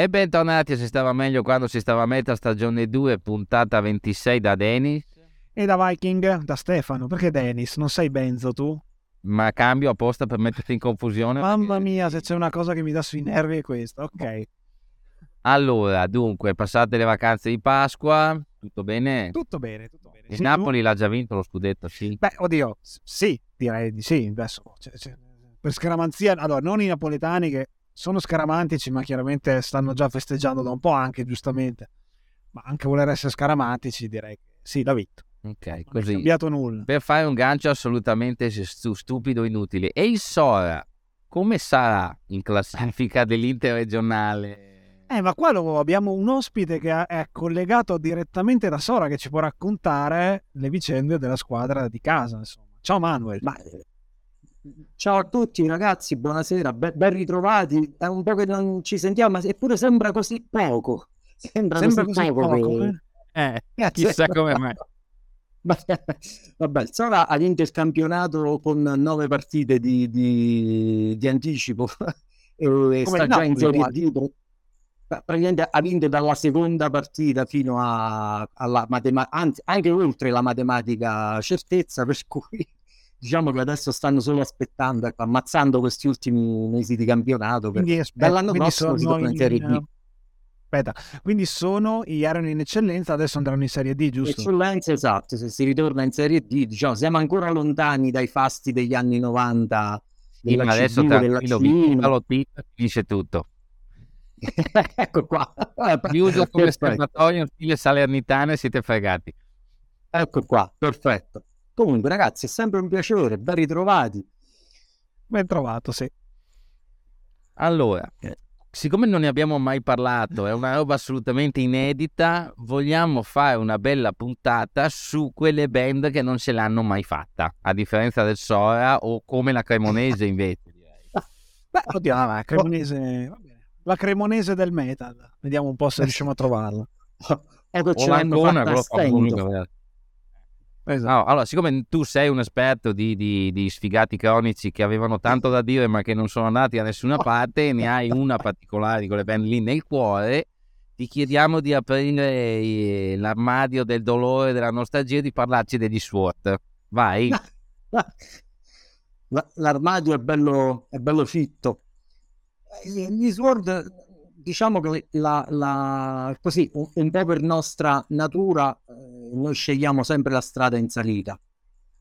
E bentornati a Si stava meglio quando si stava a metà stagione 2, puntata 26 da Denis. E da Viking, da Stefano. Perché Denis? Non sei Benzo tu? Ma cambio apposta per metterti in confusione. Mamma mia, se c'è una cosa che mi dà sui nervi è questa. Ok. Allora, dunque, passate le vacanze di Pasqua, tutto bene? Tutto bene, tutto bene. Il Sì, Napoli l'ha già vinto lo scudetto, sì. tu? Beh, oddio, sì, direi di sì. Adesso, cioè, cioè, per scaramanzia, allora, non i napoletani che sono scaramantici, ma chiaramente stanno già festeggiando da un po' anche, giustamente. Ma anche voler essere scaramantici, direi che sì, l'ha vinto. Ok, Non è così. cambiato nulla. Per fare un gancio assolutamente stu- stupido e inutile. E il Sora, come sarà in classifica dell'interregionale? Eh, ma qua lo- abbiamo un ospite che è- è collegato direttamente da Sora che ci può raccontare le vicende della squadra di casa. Insomma. Ciao Manuel. Ma, ciao a tutti ragazzi, buonasera, be- ben ritrovati. È un po' che non ci sentiamo, ma eppure sembra così poco. Sembra, Sembra così, così poco. poco, che- eh? Eh, chissà come mai. Ma- Vabbè, il Sora ha vinto il campionato con nove partite di, di- di anticipo e Come sta già in Serie D. pra- Praticamente ha vinto dalla seconda partita fino a- alla matematica, anzi anche oltre la matematica certezza, per cui diciamo che adesso stanno solo aspettando, ecco, ammazzando questi ultimi mesi di campionato. per- Quindi, aspetta, Dall'anno quindi prossimo si sono torna in in- Serie D. Aspetta, quindi sono, erano in eccellenza, adesso andranno in Serie D, giusto? Eccellenza, esatto, se si ritorna in Serie D, diciamo, siamo ancora lontani dai fasti degli anni 90 Sì, ma adesso C2, della tranquillo, C1. vinta lo titolo, finisce tutto. ecco qua. Chiuso come serbatoio in stile salernitano e siete fregati. Ecco qua, perfetto. Comunque, ragazzi, è sempre un piacere, ben ritrovati. Ben trovato, sì. Allora, siccome non ne abbiamo mai parlato, è una roba assolutamente inedita, vogliamo fare una bella puntata su quelle band che non ce l'hanno mai fatta, a differenza del Sora o come la Cremonese invece. Beh, oddio, ah, la cremonese, la cremonese del metal. Vediamo un po' se riusciamo a trovarla. O che O ce l'hanno fatta a quello fa stento. Esatto. No, allora, siccome tu sei un esperto di, di- di sfigati cronici che avevano tanto da dire ma che non sono andati da nessuna parte ne hai una particolare di quelle band lì nel cuore, ti chiediamo di aprire eh, l'armadio del dolore, della nostalgia e di parlarci degli SWAT. Vai. La- L'armadio è bello, è bello fitto. Eh, Gli Sword, diciamo che la, la- così, un, po' per nostra natura, eh, noi scegliamo sempre la strada in salita.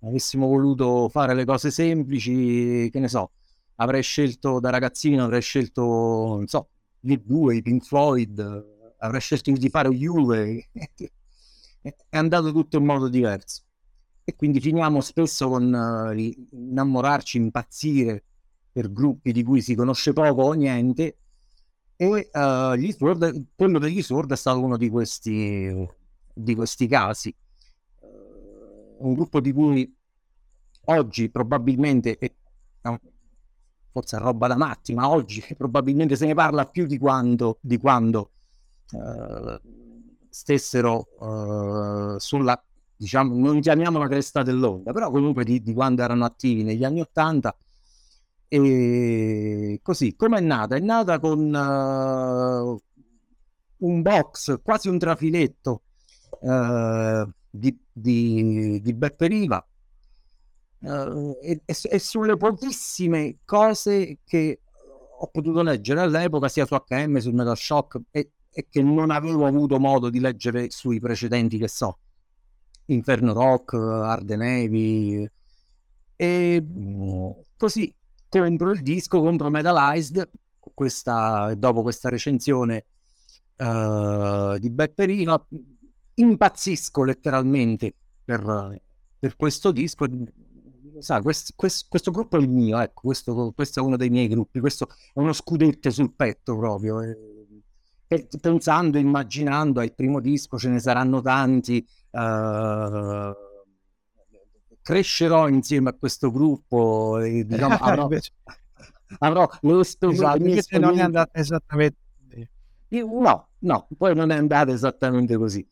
Avessimo voluto fare le cose semplici, che ne so, avrei scelto da ragazzino, avrei scelto, non so, gli due, i Pink Floyd, avrei scelto di fare Juve. È andato tutto in modo diverso e quindi finiamo spesso con ri- innamorarci, impazzire per gruppi di cui si conosce poco o niente e eh, gli Sword, quello degli Sword è stato uno di questi, di questi casi. Eh, un gruppo di cui oggi probabilmente, è- forse è roba da matti, ma oggi probabilmente se ne parla più di quando, di quando eh, stessero sulla diciamo, non chiamiamola cresta dell'onda, però comunque di, di quando erano attivi negli anni Ottanta. E così, come è nata? È nata con eh, un box, quasi un trafiletto eh, di, di, di Beppe Riva eh, e, e- sulle pochissime cose che ho potuto leggere all'epoca, sia su HM, sul Metal Shock, e, e che non avevo avuto modo di leggere sui precedenti, che so, Inferno Rock, Hard Navy. E mm, così compro il disco, compro Metalized, questa, dopo questa recensione eh, di Beppe Riva, impazzisco letteralmente per, per questo disco. Sa, quest- quest- questo gruppo è il mio, ecco, questo, questo è uno dei miei gruppi, questo è uno scudetto sul petto proprio. eh. E pensando, immaginando al primo disco ce ne saranno tanti, eh, crescerò insieme a questo gruppo e diciamo, avrò, avrò lo esatto, non è andata esattamente così. io- No, no, poi non è andata esattamente così.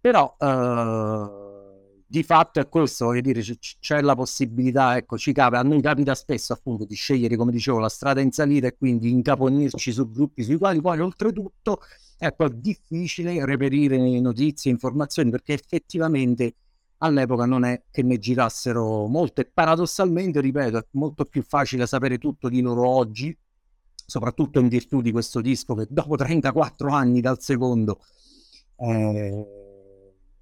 Però eh, di fatto è questo, voglio dire, c- c'è la possibilità, ecco, ci capita, a noi capita spesso appunto di scegliere, come dicevo, la strada in salita e quindi incaponirci su gruppi sui quali poi oltretutto ecco, è difficile reperire notizie, informazioni, perché effettivamente all'epoca non è che ne girassero molte. Paradossalmente, ripeto, è molto più facile sapere tutto di loro oggi, soprattutto in virtù di questo disco che dopo 34 anni dal secondo eh,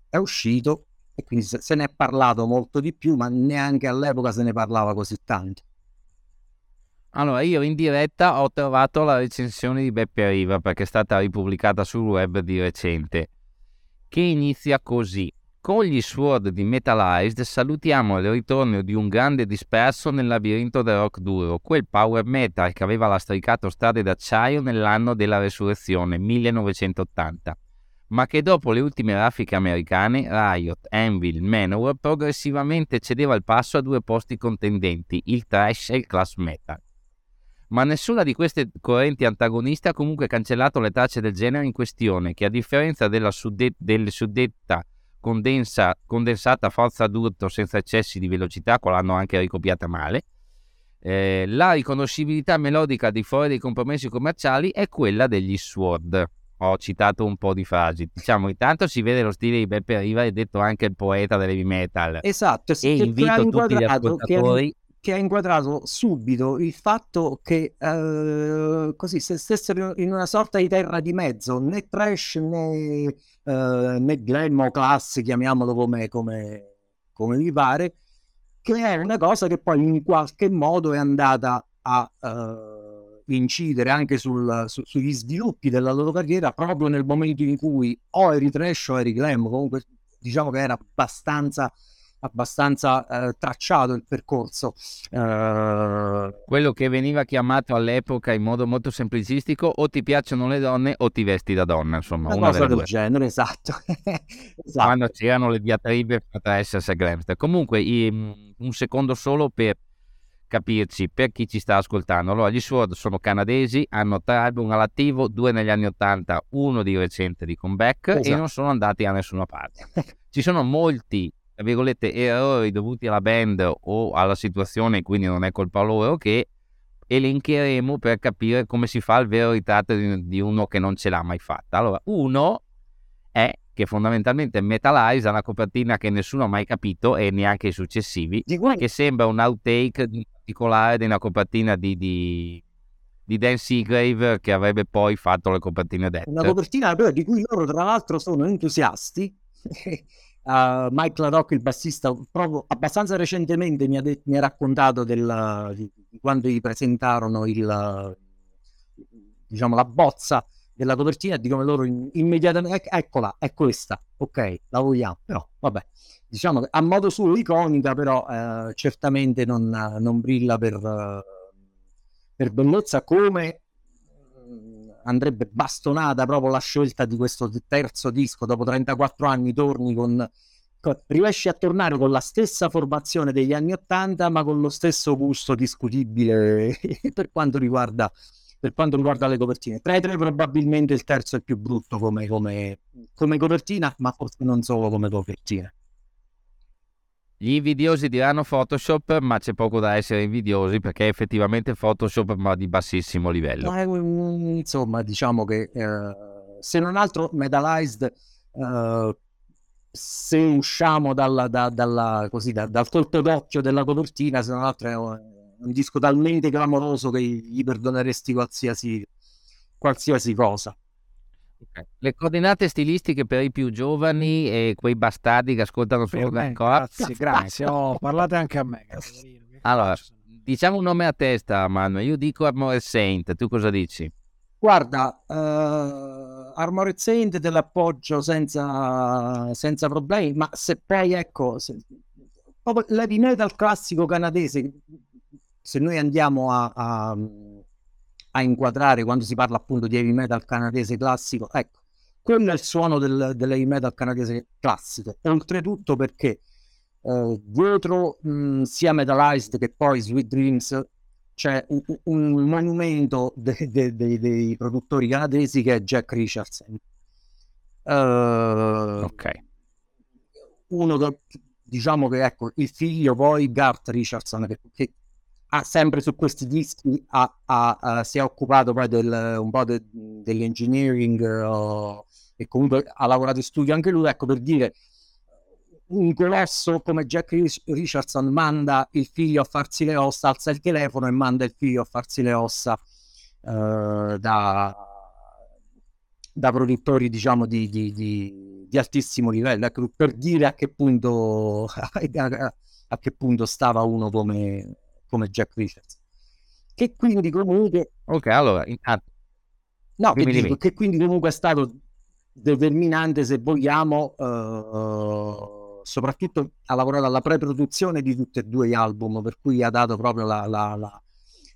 è uscito e quindi se ne è parlato molto di più, ma neanche all'epoca se ne parlava così tanto. Allora, io in diretta ho trovato la recensione di Beppe Riva perché è stata ripubblicata sul web di recente, che inizia così. Con gli Sword di Metalized salutiamo il ritorno di un grande disperso nel labirinto del rock duro, quel power metal che aveva lastricato strade d'acciaio nell'anno della resurrezione, 1980, ma che dopo le ultime raffiche americane, Riot, Anvil, Manowar, progressivamente cedeva il passo a due posti contendenti, il trash e il class metal. Ma nessuna di queste correnti antagoniste ha comunque cancellato le tracce del genere in questione, che a differenza della sudde- delle suddetta condensa, condensata forza d'urto senza eccessi di velocità, qua l'hanno anche ricopiata male, eh, la riconoscibilità melodica di fuori dei compromessi commerciali è quella degli Sword. Ho citato un po' di frasi. Diciamo, intanto si vede lo stile di Beppe Riva, è detto anche il poeta dell'heavy metal. Esatto, e invito tutti gli ascoltatori che ha inquadrato subito il fatto che eh, così se stessero in una sorta di terra di mezzo, né trash né, eh, né glam o class, chiamiamolo come, come, come vi pare, che è una cosa che poi in qualche modo è andata a uh, incidere anche sul, su, sugli sviluppi della loro carriera proprio nel momento in cui o eri trash o eri glam, comunque diciamo che era abbastanza abbastanza eh, tracciato il percorso. Uh... Quello che veniva chiamato all'epoca in modo molto semplicistico o ti piacciono le donne o ti vesti da donna, insomma. Una, una cosa del due. genere, esatto. esatto. Quando c'erano le diatribe tra SS e Glamster. Comunque, un secondo solo per capirci per chi ci sta ascoltando. Allora, gli Sword sono canadesi, hanno tre album all'attivo, due negli anni 80, uno di recente di comeback esatto. e non sono andati a nessuna parte. Ci sono molti tra virgolette, errori dovuti alla band o alla situazione, quindi non è colpa loro, che elencheremo per capire come si fa il vero ritratto di, di uno che non ce l'ha mai fatta. Allora, uno è che fondamentalmente Metalize ha una copertina che nessuno ha mai capito e neanche i successivi, che sembra un outtake in particolare di una copertina di, di, di Dan Seagrave che avrebbe poi fatto le copertine dette. Una copertina di cui loro tra l'altro sono entusiasti Uh, Mike LaRocque, il bassista, proprio abbastanza recentemente mi ha, de- mi ha raccontato del, di, quando gli presentarono il, diciamo, la bozza della copertina di come loro in, immediatamente, eccola, è questa, ok, la vogliamo, però vabbè, diciamo a modo suo iconica, però uh, certamente non, non, brilla per, per bellezza come andrebbe bastonata proprio la scelta di questo terzo disco dopo 34 anni torni con, con riesci a tornare con la stessa formazione degli anni 80 ma con lo stesso gusto discutibile per quanto riguarda per quanto riguarda le copertine. Tra i tre probabilmente il terzo è più brutto come, come, come copertina, ma forse non solo come copertina. Gli invidiosi diranno Photoshop, ma c'è poco da essere invidiosi perché effettivamente Photoshop ma di bassissimo livello. Ma, insomma, diciamo che eh, se non altro Metalized, eh, se usciamo dalla, da, dalla, così, da, dal colpo d'occhio della copertina, se non altro è un disco talmente clamoroso che gli perdoneresti qualsiasi, qualsiasi cosa. Okay. Le coordinate stilistiche per i più giovani e quei bastardi che ascoltano solo me, Grazie, grazie. Oh, parlate anche a me. Allora, diciamo un nome a testa, Manuel. Io dico Armored Saint, tu cosa dici? Guarda, uh, Armored Saint te l'appoggio senza, senza problemi, ma se poi ecco, se, proprio l'heavy metal classico canadese, se noi andiamo a, a a inquadrare quando si parla appunto di heavy metal canadese classico. Ecco, quello è il suono del, dell'heavy metal canadese classico. Oltretutto perché eh, dietro mh, sia Metalized che poi Sweet Dreams c'è un, un monumento de, de, de, dei produttori canadesi che è Jack Richardson. Uh, ok. Uno diciamo che ecco, il figlio poi, Garth Richardson, che, che ha sempre su questi dischi ha, ha, ha, si è occupato poi del, un po' de, dell'engineering uh, e comunque ha lavorato in studio anche lui, ecco per dire un colosso come Jack Richardson manda il figlio a farsi le ossa, alza il telefono e manda il figlio a farsi le ossa uh, da, da produttori diciamo di, di, di, di, altissimo livello, ecco per dire a che punto, a, a che punto stava uno come come Jack Richards. Che quindi comunque... Ok, allora, intanto... No, che, dico, che quindi comunque è stato determinante, se vogliamo, uh, soprattutto ha lavorato alla pre-produzione di tutti e due gli album, per cui ha dato proprio la, la, la,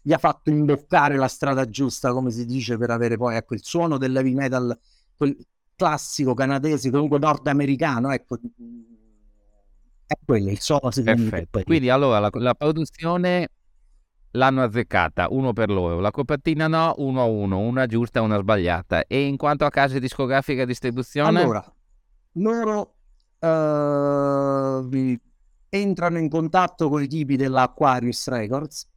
gli ha fatto imboccare la strada giusta, come si dice, per avere poi ecco, il suono dell'heavy metal, quel classico canadese, comunque nordamericano, ecco, è quello il suono Perfetto. Quindi allora la, la, produzione l'hanno azzeccata, uno per loro, la copertina no, uno a uno, una giusta una sbagliata. E in quanto a case discografiche e distribuzione? Allora, loro uh, entrano in contatto con i tipi dell'Aquarius Records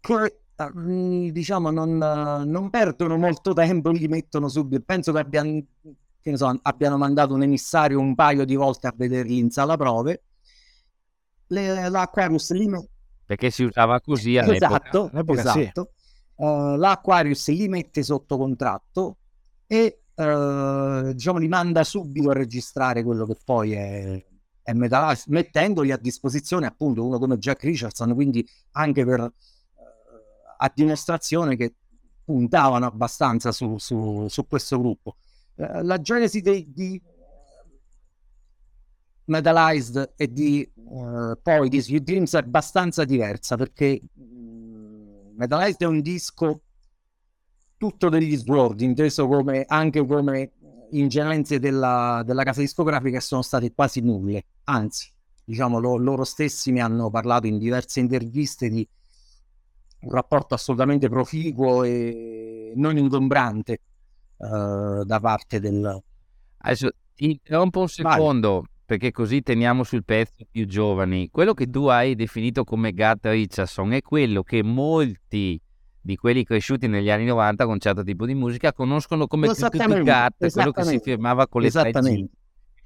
che uh, diciamo non, non, perdono molto tempo, li mettono subito. Penso che abbiano che ne so, abbiano mandato un emissario un paio di volte a vederli in sala prove. Le, L'Aquarius li. Perché si usava così all'epoca. Esatto, esatto. Sì. Uh, L'Aquarius li mette sotto contratto e uh, diciamo li manda subito a registrare quello che poi è, è Metal mettendoli a disposizione appunto uno come Jack Richardson, quindi anche per uh, a dimostrazione che puntavano abbastanza su, su, su questo gruppo. Eh, la genesi dei, di Metalized e di uh, poi di Sweet Dreams è abbastanza diversa perché um, Metalized è un disco tutto degli Sword, inteso come, anche come ingerenze della, della, casa discografica sono state quasi nulle, anzi, diciamo lo, loro stessi mi hanno parlato in diverse interviste di un rapporto assolutamente proficuo e non ingombrante uh, da parte del... Adesso ti interrompo un secondo Vai. perché così teniamo sul pezzo più giovani. Quello che tu hai definito come Gat Richardson è quello che molti di quelli cresciuti negli anni 90 con certo tipo di musica conoscono come Gat, quello che si firmava con le 3G.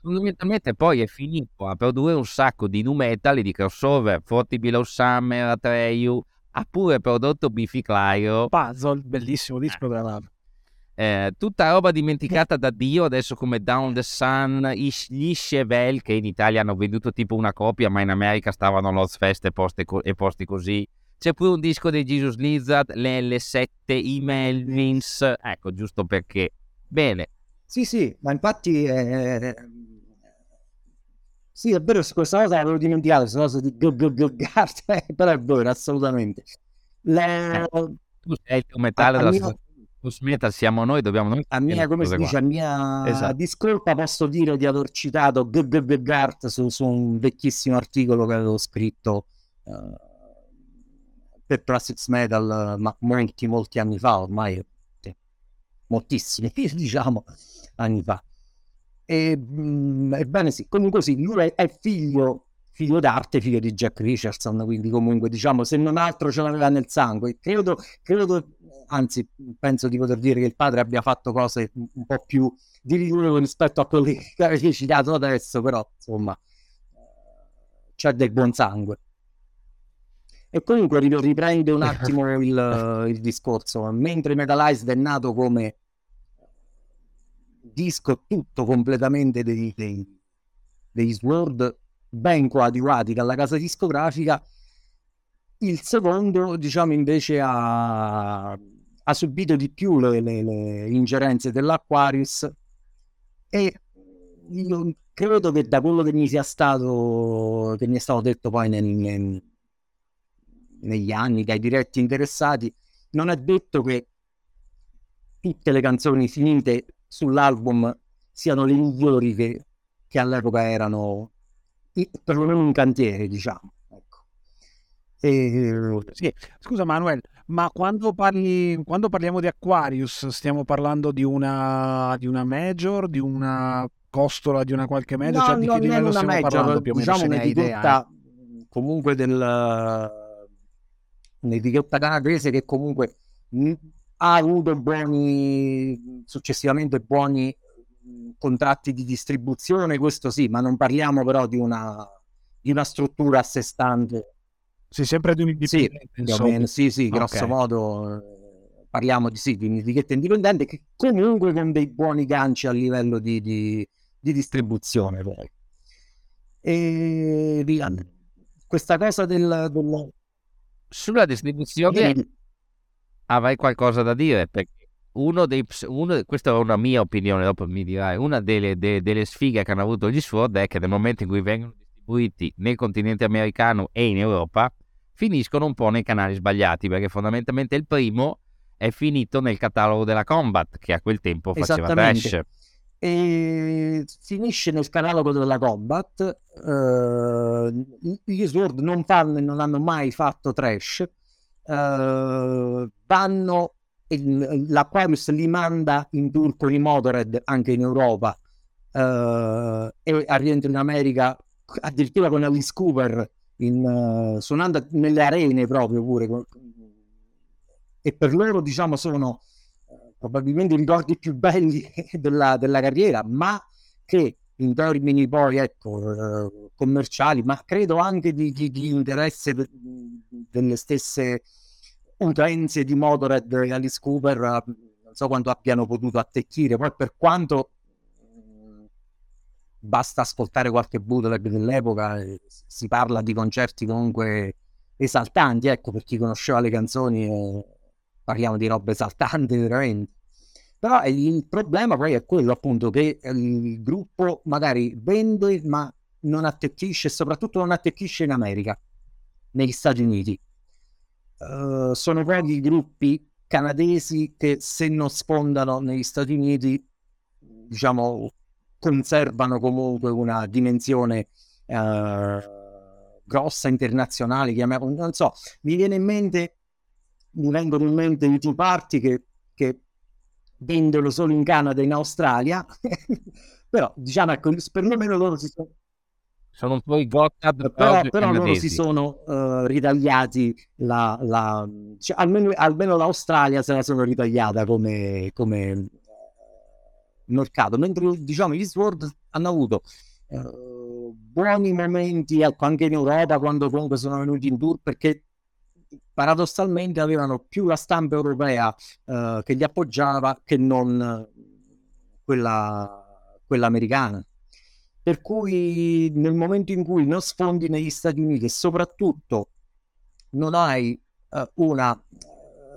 Fondamentalmente poi è finito a produrre un sacco di nu metal e di crossover, Forti Below Summer, Atreyu, ha pure prodotto Biffy Clyro. Puzzle, bellissimo disco tra l'altro. Eh, tutta roba dimenticata da Dio, adesso come Down the Sun, gli Chevelle che in Italia hanno venduto tipo una copia, ma in America stavano all'Oz Fest e, posti, e posti così. C'è pure un disco dei Jesus Lizard, le L7, i Melvins, ecco, giusto perché. Bene. Sì, sì, ma infatti... Eh... Sì, è vero, questa cosa l'avevo dimenticato, questa cosa di Gugart, però è vero, assolutamente. Le... Eh, tu sei il metallo della mio metal siamo noi, dobbiamo noi. A mia, come si dice, a mia esatto. discolpa posso dire di aver citato Gart su, su un vecchissimo articolo che avevo scritto uh, per Classics Metal, ma molti, molti anni fa, ormai moltissimi, diciamo, anni fa. E, mh, mm, ebbene sì, comunque sì, lui è figlio figlio d'arte, figlio di Jack Richardson, quindi comunque diciamo se non altro ce l'aveva nel sangue. Credo, credo anzi penso di poter dire che il padre abbia fatto cose un po' più di rilievo rispetto a quelli che avevi citato adesso, però insomma c'è del buon sangue. E comunque riprende un attimo il, il discorso. Mentre Metalized è nato come disco tutto completamente dei, dei, dei Sword ben coadiuvati dalla casa discografica, il secondo, diciamo, invece ha, ha subito di più le, le, le ingerenze dell'Aquarius e io credo che da quello che mi sia stato, che mi è stato detto poi nel, nel, negli anni dai diretti interessati, non è detto che tutte le canzoni finite sull'album siano le migliori che, che all'epoca erano perlomeno in cantiere, diciamo. Ecco. E... Sì. Scusa Manuel, ma quando, parli, quando parliamo di Aquarius stiamo parlando di una, di una major, di una costola di una qualche mezzo? No, cioè, di che livello stiamo major, parlando più o meno? diciamo un'etichetta eh? comunque del un'etichetta canadese che comunque mh, ha avuto buoni successivamente buoni contratti di distribuzione, questo sì, ma non parliamo però di una, di una struttura a sé stante. Sì, sempre di un Sì, indipendente, insomma. meno, sì, sì, grosso Ok. modo eh, parliamo di, sì, di un'etichetta indipendente che comunque con dei buoni ganci a livello di, di- di distribuzione. Poi. E via. questa cosa del, del- Sulla distribuzione avrai qualcosa da dire perché uno dei uno, questa è una mia opinione dopo mi dirai una delle, de- delle sfighe che hanno avuto gli Sword è che nel momento in cui vengono distribuiti nel continente americano e in Europa finiscono un po' nei canali sbagliati perché fondamentalmente il primo è finito nel catalogo della Combat che a quel tempo faceva trash e finisce nel catalogo della Combat. eh, gli Sword non fanno e non hanno mai fatto trash. eh, vanno, il- l'Aquarius li manda in tour con i Motorhead anche in Europa eh, e rientro in America addirittura con Alice Cooper in, eh, suonando nelle arene proprio pure e per loro diciamo sono eh, probabilmente i ricordi più belli della, della carriera, ma che in termini poi ecco, commerciali, ma credo anche di, di- di interesse de- delle stesse utenze di Motorhead e Alice Cooper, non so quanto abbiano potuto attecchire, poi per quanto basta ascoltare qualche bootleg dell'epoca, eh, si parla di concerti comunque esaltanti, ecco, per chi conosceva le canzoni, eh, parliamo di robe esaltanti veramente. Però il problema poi è quello appunto che il gruppo magari vende ma non attecchisce e soprattutto non attecchisce in America, negli Stati Uniti. Eh, sono pochi i gruppi canadesi che se non sfondano negli Stati Uniti, diciamo, conservano comunque una dimensione eh, grossa, internazionale, chiamiamo, non so, mi viene in mente, mi vengono in mente i Tea Party che, che vendono solo in Canada e in Australia, però diciamo ecco, perlomeno loro si sono sono un po' i Gotthard però, però loro si sono eh, ritagliati la, la- cioè, almeno, almeno l'Australia se la sono ritagliata come, come eh, mercato. Mentre diciamo gli Sword hanno avuto eh, buoni momenti ecco, anche in Europa quando comunque sono venuti in tour perché paradossalmente avevano più la stampa europea eh, che li appoggiava che non quella, quella americana per cui nel momento in cui non sfondi negli Stati Uniti e soprattutto non hai eh, una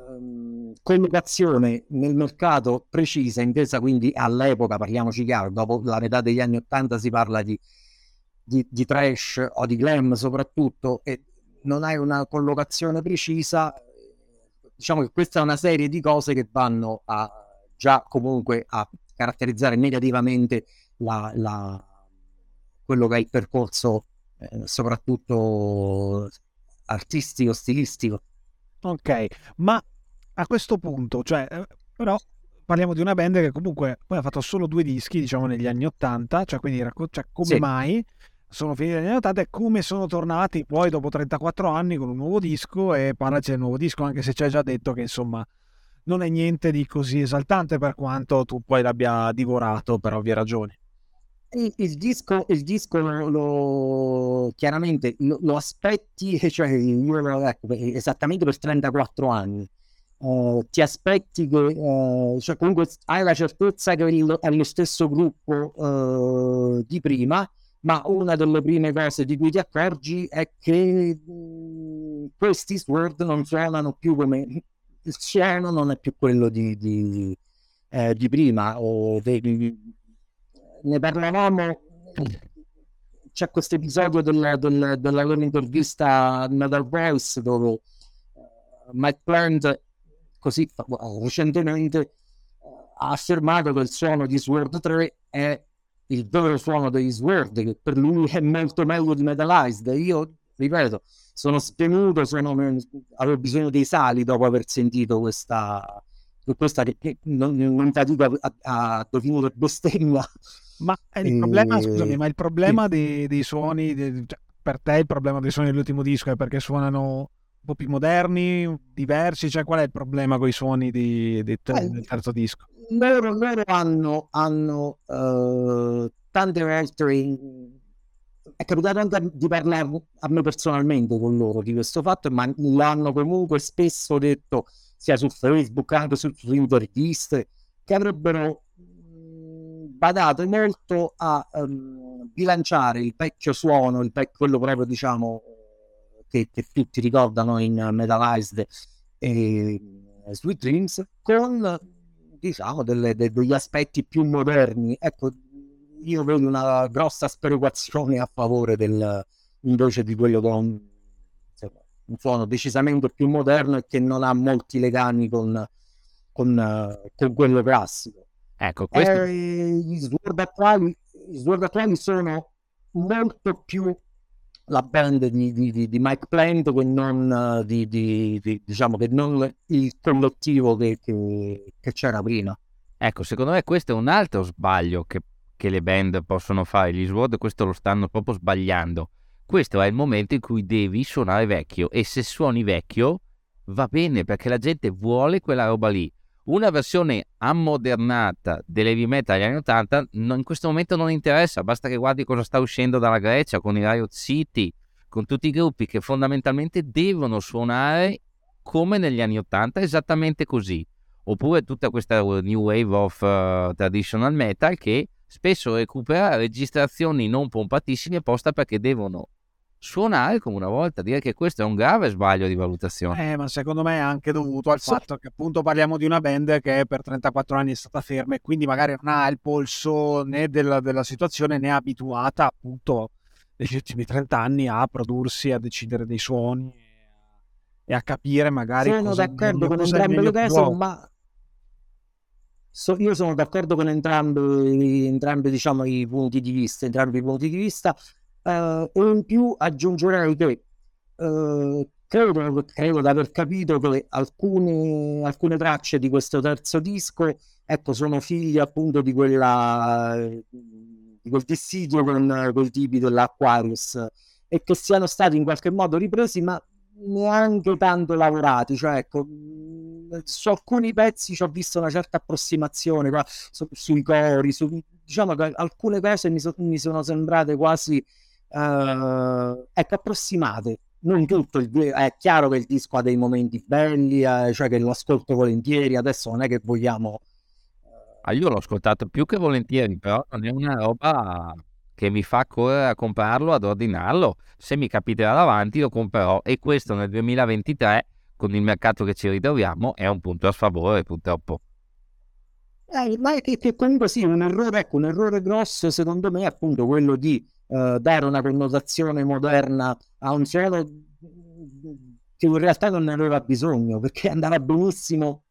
ehm, collocazione nel mercato precisa, intesa quindi all'epoca, parliamoci chiaro, dopo la metà degli anni 80 si parla di, di, di trash o di glam soprattutto, e non hai una collocazione precisa, diciamo che questa è una serie di cose che vanno a già comunque a caratterizzare negativamente la, la- quello che è il percorso eh, soprattutto artistico, stilistico. Ok, ma a questo punto, cioè, eh, però parliamo di una band che comunque poi ha fatto solo due dischi, diciamo, negli anni 80, cioè quindi racco- cioè, come Sì. mai sono finiti negli anni 80 e come sono tornati poi dopo 34 anni con un nuovo disco e parlaci del nuovo disco, anche se ci hai già detto che insomma non è niente di così esaltante per quanto tu poi l'abbia divorato per ovvie ragioni. Il, disco, il disco lo, chiaramente lo, lo aspetti, cioè ecco, esattamente per 34 anni. Eh, ti aspetti che, eh, cioè comunque hai la certezza che è lo stesso gruppo eh, di prima, ma una delle prime cose di cui ti accorgi è che mh, questi Sword non suonano più come il suono non è più quello di, di, eh, di prima o dei- ne parlavamo. C'è questo episodio del- del- della loro intervista a Metal Voice dove eh, Mike Plant così recentemente ha affermato che il suono di Sword 3 è il vero suono degli Sword che per lui è molto meglio di Metalized. Io ripeto sono svenuto avevo bisogno dei sali dopo aver sentito questa questa che, non, non fatico a, a, a definire bestemmia Ma il problema, scusami, ma il problema sì. dei, dei, suoni, dei, cioè, per te il problema dei suoni dell'ultimo disco è perché suonano un po' più moderni, diversi? Cioè, qual è il problema con i suoni di, di, eh, del terzo disco? Loro, loro hanno, hanno uh, tante in... è capitato anche di parlare a me personalmente con loro di questo fatto, ma l'hanno comunque spesso detto sia su Facebook, anche su Twitter, che avrebbero badato molto a um, bilanciare il vecchio suono, il vecchio, quello proprio diciamo che, che tutti ricordano in Metalized e Sweet Dreams, con diciamo delle, de, degli aspetti più moderni. Ecco, io vedo una grossa sperequazione a favore del invece di quello con un suono decisamente più moderno e che non ha molti legami con, con, con quello classico. Ecco, questo... eh, gli sword attuali sono molto più la band di, di, di Mike Plant che non, di, diciamo, che non il collettivo che, che, che, c'era prima. Ecco, secondo me questo è un altro sbaglio che, che le band possono fare. Gli Sword questo lo stanno proprio sbagliando. Questo è il momento in cui devi suonare vecchio e se suoni vecchio va bene perché la gente vuole quella roba lì una versione ammodernata dell'heavy metal degli anni 80 in questo momento non interessa, basta che guardi cosa sta uscendo dalla Grecia con i Riot City, con tutti i gruppi che fondamentalmente devono suonare come negli anni 80, esattamente così. Oppure tutta questa new wave of uh, traditional metal che spesso recupera registrazioni non pompatissime apposta perché devono suonare come una volta, dire che questo è un grave sbaglio di valutazione. Eh, ma secondo me è anche dovuto al fatto che appunto parliamo di una band che per 34 anni è stata ferma e quindi magari non ha il polso né della, della situazione né è abituata appunto negli ultimi 30 anni a prodursi, a decidere dei suoni e a capire magari... Sono d'accordo con entrambe le cose, ma So, io sono d'accordo con entrambi, entrambi diciamo, i punti di vista, entrambi i punti di vista. E in più aggiungerei che uh, credo, credo di aver capito che alcune, alcune tracce di questo terzo disco ecco, sono figlie appunto di quella di quel dissidio con quel tipi dell'Aquarius e che siano stati in qualche modo ripresi ma neanche tanto lavorati. Cioè ecco su alcuni pezzi ci ho visto una certa approssimazione su, sui cori su, diciamo che alcune cose mi, so, mi sono sembrate quasi uh, ecco, approssimate. Non tutto, il, è chiaro che il disco ha dei momenti belli, eh, cioè che lo ascolto volentieri, adesso non è che vogliamo... Ah, io l'ho ascoltato più che volentieri, però non è una roba che mi fa correre a comprarlo, ad ordinarlo. Se mi capiterà davanti lo comprerò e questo nel 2023, con il mercato che ci ritroviamo, è un punto a sfavore purtroppo. Eh, ma è che comunque sì, un errore, ecco, un errore grosso secondo me è appunto quello di uh, dare una connotazione moderna a un cielo che in realtà non ne aveva bisogno perché andava benissimo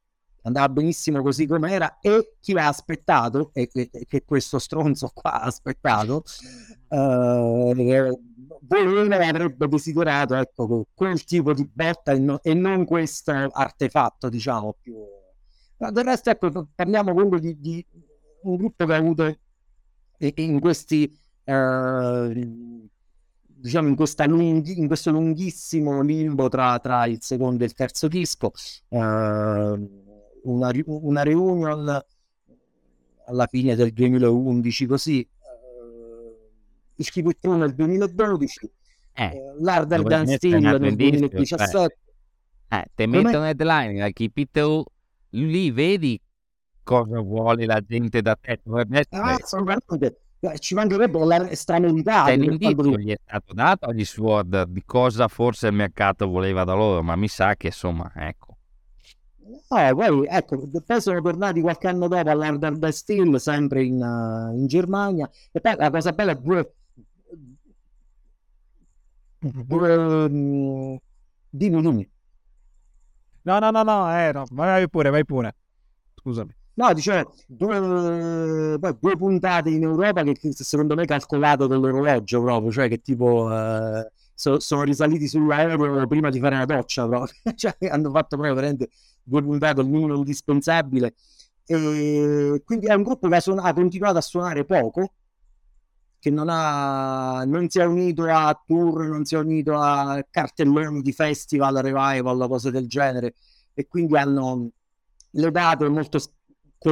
andava benissimo così com'era e chi l'ha aspettato e che, che questo stronzo qua ha aspettato uh, voleva avrebbe desiderato ecco quel tipo di botta e, no, e non questo artefatto diciamo più. Ma del resto ecco parliamo comunque di, di un gruppo che ha avuto in questi Ehm, diciamo in, lunghi, in, questo lunghissimo limbo tra, tra, il secondo e il terzo disco, eh, una, una reunion alla fine del 2011 così, eh, il Schiputtrone nel 2012, eh, eh l'Ardal Dance Steel nel 2017. Eh, eh, te mettono headline la All, lì vedi cosa vuole la gente da te. Dovrebbe essere... Ah, eh, ci mancherebbe la stranità. Cioè, l'indizio gli è stato dato agli Sword di cosa forse il mercato voleva da loro, ma mi sa che insomma, ecco. Eh, poi, ecco, poi sono tornati qualche anno dopo all'Arder Steel, sempre in, uh, in, Germania. E poi la cosa bella è pure... um, dimmi, dimmi. No, no, no, no, eh, no, vai pure, vai pure. Scusami. No, dice due, due puntate in Europa che, secondo me è calcolato dall'orologio proprio, cioè che tipo eh, so, sono risaliti sull'aereo prima di fare la doccia proprio, cioè hanno fatto proprio veramente due puntate, numero indispensabile. E quindi è un gruppo che ha, suon- ha continuato a suonare poco, che non, ha, non si è unito a tour, non si è unito a cartelloni di festival, revival, cose del genere, e quindi hanno le date molto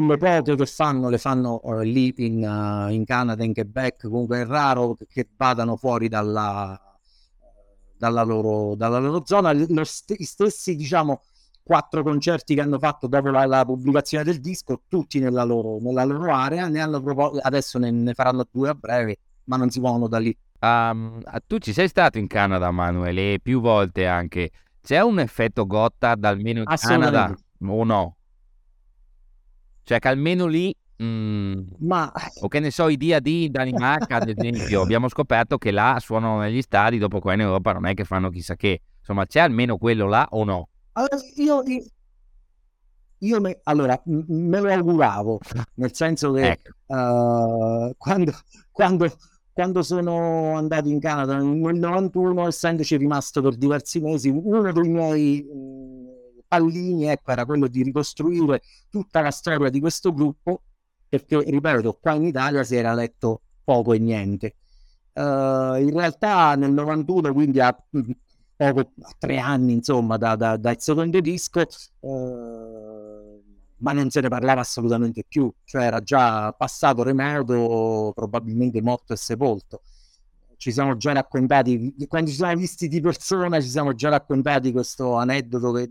quelle poche che fanno le fanno uh, lì in, uh, in, Canada, in Quebec, comunque è raro che vadano fuori dalla, dalla, loro, dalla loro zona. Lo st- gli stessi, diciamo, quattro concerti che hanno fatto dopo la, la pubblicazione del disco, tutti nella loro, nella loro area, ne hanno proposto, adesso ne, ne, faranno due a breve, ma non si muovono da lì. Um, tu ci sei stato in Canada, Manuel, e più volte anche. C'è un effetto Gotthard almeno in Canada o no? Cioè che almeno lì Mm, ma o che ne so, i DAD in Danimarca, ad esempio, abbiamo scoperto che là suonano negli stadi, dopo qua in Europa non è che fanno chissà che. Insomma, c'è almeno quello là o no? Allora, io, io me, allora, me lo auguravo, nel senso che ecco. uh, quando, quando, quando, sono andato in Canada nel 91, essendoci rimasto per diversi mesi, uno dei miei pallini ecco, era quello di ricostruire tutta la storia di questo gruppo perché ripeto, qua in Italia si era letto poco e niente. Uh, in realtà nel 91, quindi a, a tre anni insomma da, da, dal secondo disco, uh, ma non se ne parlava assolutamente più, cioè era già passato remoto, probabilmente morto e sepolto. Ci siamo già raccontati, quando ci siamo visti di persona, ci siamo già raccontati questo aneddoto che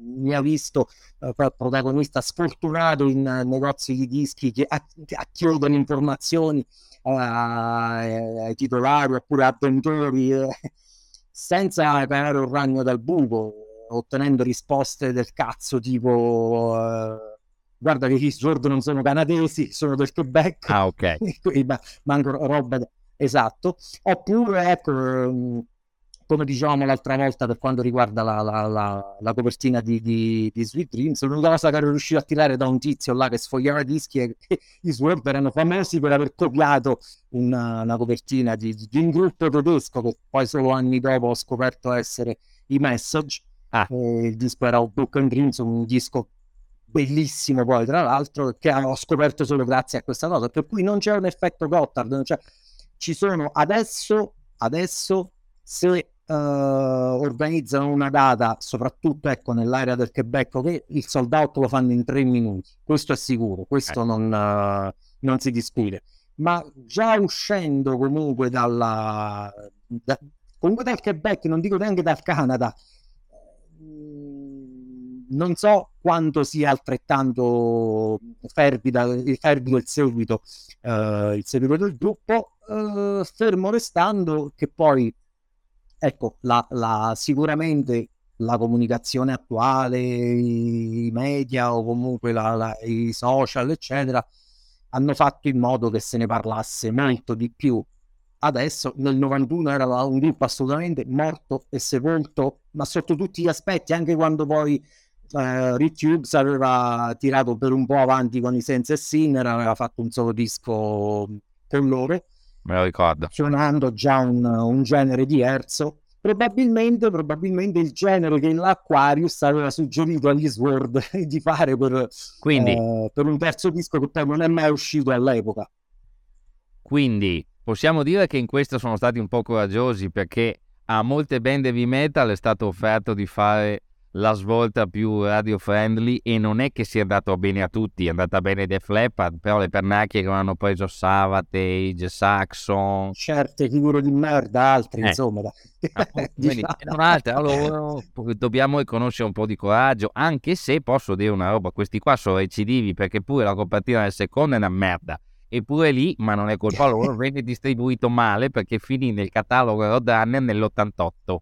mi ha visto eh, protagonista sfortunato in uh, negozi di dischi che chiedono informazioni uh, ai titolari oppure avventori eh, senza pagare un ragno dal buco ottenendo risposte del cazzo tipo uh, guarda che i Sword non sono canadesi sono del Quebec ah ok. Ma, manco roba esatto. Oppure ecco um, come dicevamo l'altra volta per quanto riguarda la, la, la, la copertina di, di, di, Sweet Dreams, l'unica cosa che ero riuscito a tirare da un tizio là che sfogliava dischi che i Swerve erano famosi per aver copiato una, una copertina di, di, un gruppo tedesco che poi solo anni dopo ho scoperto essere i Message. Ah. Il disco era Book and Dreams, un disco bellissimo poi tra l'altro che ho scoperto solo grazie a questa cosa per cui non c'è un effetto Gotthard cioè, ci sono adesso adesso se uh, organizzano una data, soprattutto ecco, nell'area del Quebec, che il sold out lo fanno in tre minuti, questo è sicuro, questo eh. non, uh, non, si discute. Ma già uscendo comunque dalla, da, comunque dal Quebec, non dico neanche dal Canada, mm, non so quanto sia altrettanto fervido, fervido il seguito, uh, il seguito del gruppo, uh, fermo restando che poi ecco, la, la, sicuramente la comunicazione attuale, i media o comunque la, i social, eccetera, hanno fatto in modo che se ne parlasse molto di più. Adesso nel 91 era un gruppo assolutamente morto e sepolto, ma sotto tutti gli aspetti, anche quando poi eh, Rick Hughes aveva tirato per un po' avanti con i Sense e Sinner, aveva fatto un solo disco con loro me lo ricordo. Suonando già un, un genere diverso. Probabilmente, probabilmente il genere che l'Aquarius aveva suggerito agli Sword di fare per, Quindi, eh, per un terzo disco che poi non è mai uscito all'epoca. Quindi possiamo dire che in questo sono stati un po' coraggiosi perché a molte band heavy metal è stato offerto di fare la svolta più radio friendly e non è che sia andato bene a tutti, è andata bene Def Leppard, però le pernacchie che hanno preso Savatage, Saxon... Certe figure di merda, altri eh. insomma. Appunto, diciamo. un'altra, allora, dobbiamo riconoscere un po' di coraggio, anche se posso dire una roba, questi qua sono recidivi perché pure la copertina del secondo è una merda. Eppure lì, ma non è colpa loro, venne distribuito male perché finì nel catalogo Roadrunner nell'88,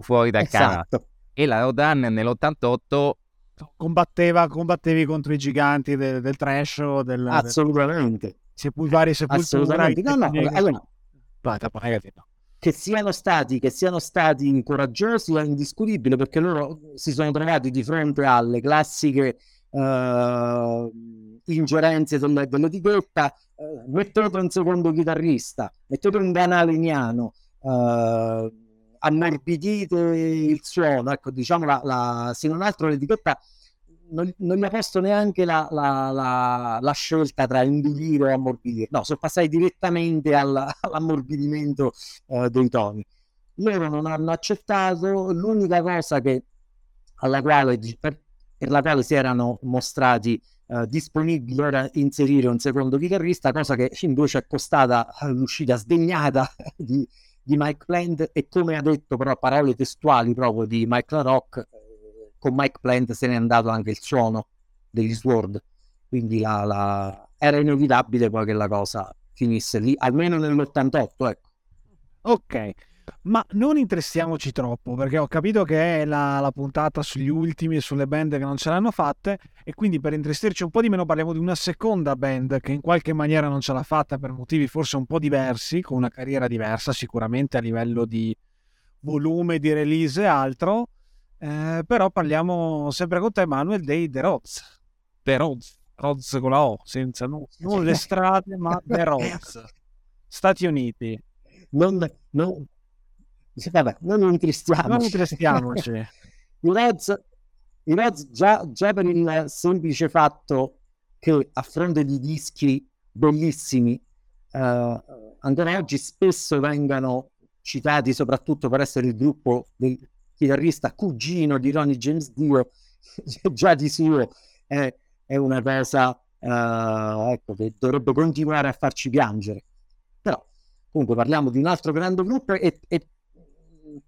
fuori dal esatto. Canada e la Rodan nell'88 combatteva, combattevi contro i giganti del, del trash o del, assolutamente. del, sepul- varie sepolture assolutamente. No, no, allora, che siano stati che siano stati coraggiosi è indiscutibile perché loro si sono trovati di fronte alle classiche uh, ingerenze dell'etichetta uh, mettete un secondo chitarrista mettete un canale indiano uh, ammorbidite il suono, ecco, diciamo la, la, se non altro l'etichetta non, non mi ha posto neanche la, la, la, la scelta tra indurire e ammorbidire, no, sono passati direttamente alla, all'ammorbidimento uh, dei toni. Loro non hanno accettato, l'unica cosa che, alla quale, per, per la quale si erano mostrati uh, disponibili era inserire un secondo chitarrista, cosa che invece è costata l'uscita sdegnata di, di Mike Plant e come ha detto però parole testuali proprio di Mike LaRock, con Mike Plant se n'è andato anche il suono degli Sword, quindi la, la... era inevitabile poi che la cosa finisse lì, almeno nell'88, ecco. Ok, ma non interessiamoci troppo perché ho capito che è la, la, puntata sugli ultimi e sulle band che non ce l'hanno fatte e quindi per intristirci un po' di meno parliamo di una seconda band che in qualche maniera non ce l'ha fatta per motivi forse un po' diversi, con una carriera diversa sicuramente a livello di volume di release e altro eh, però parliamo sempre con te, Manuel, dei The Rods. The Rods, Rods con la O, senza no, non le strade, ma The Rods. Stati Uniti. Non, non, vabbè, non intristiamoci. Non intristiamoci. I Rods, i Rods già, già per il semplice fatto che a fronte di dischi bellissimi, uh, ancora oggi spesso vengano citati soprattutto per essere il gruppo del chitarrista cugino di Ronnie James Dio, già di suo è, è una cosa uh, ecco, che dovrebbe continuare a farci piangere. Però comunque parliamo di un altro grande gruppo e, e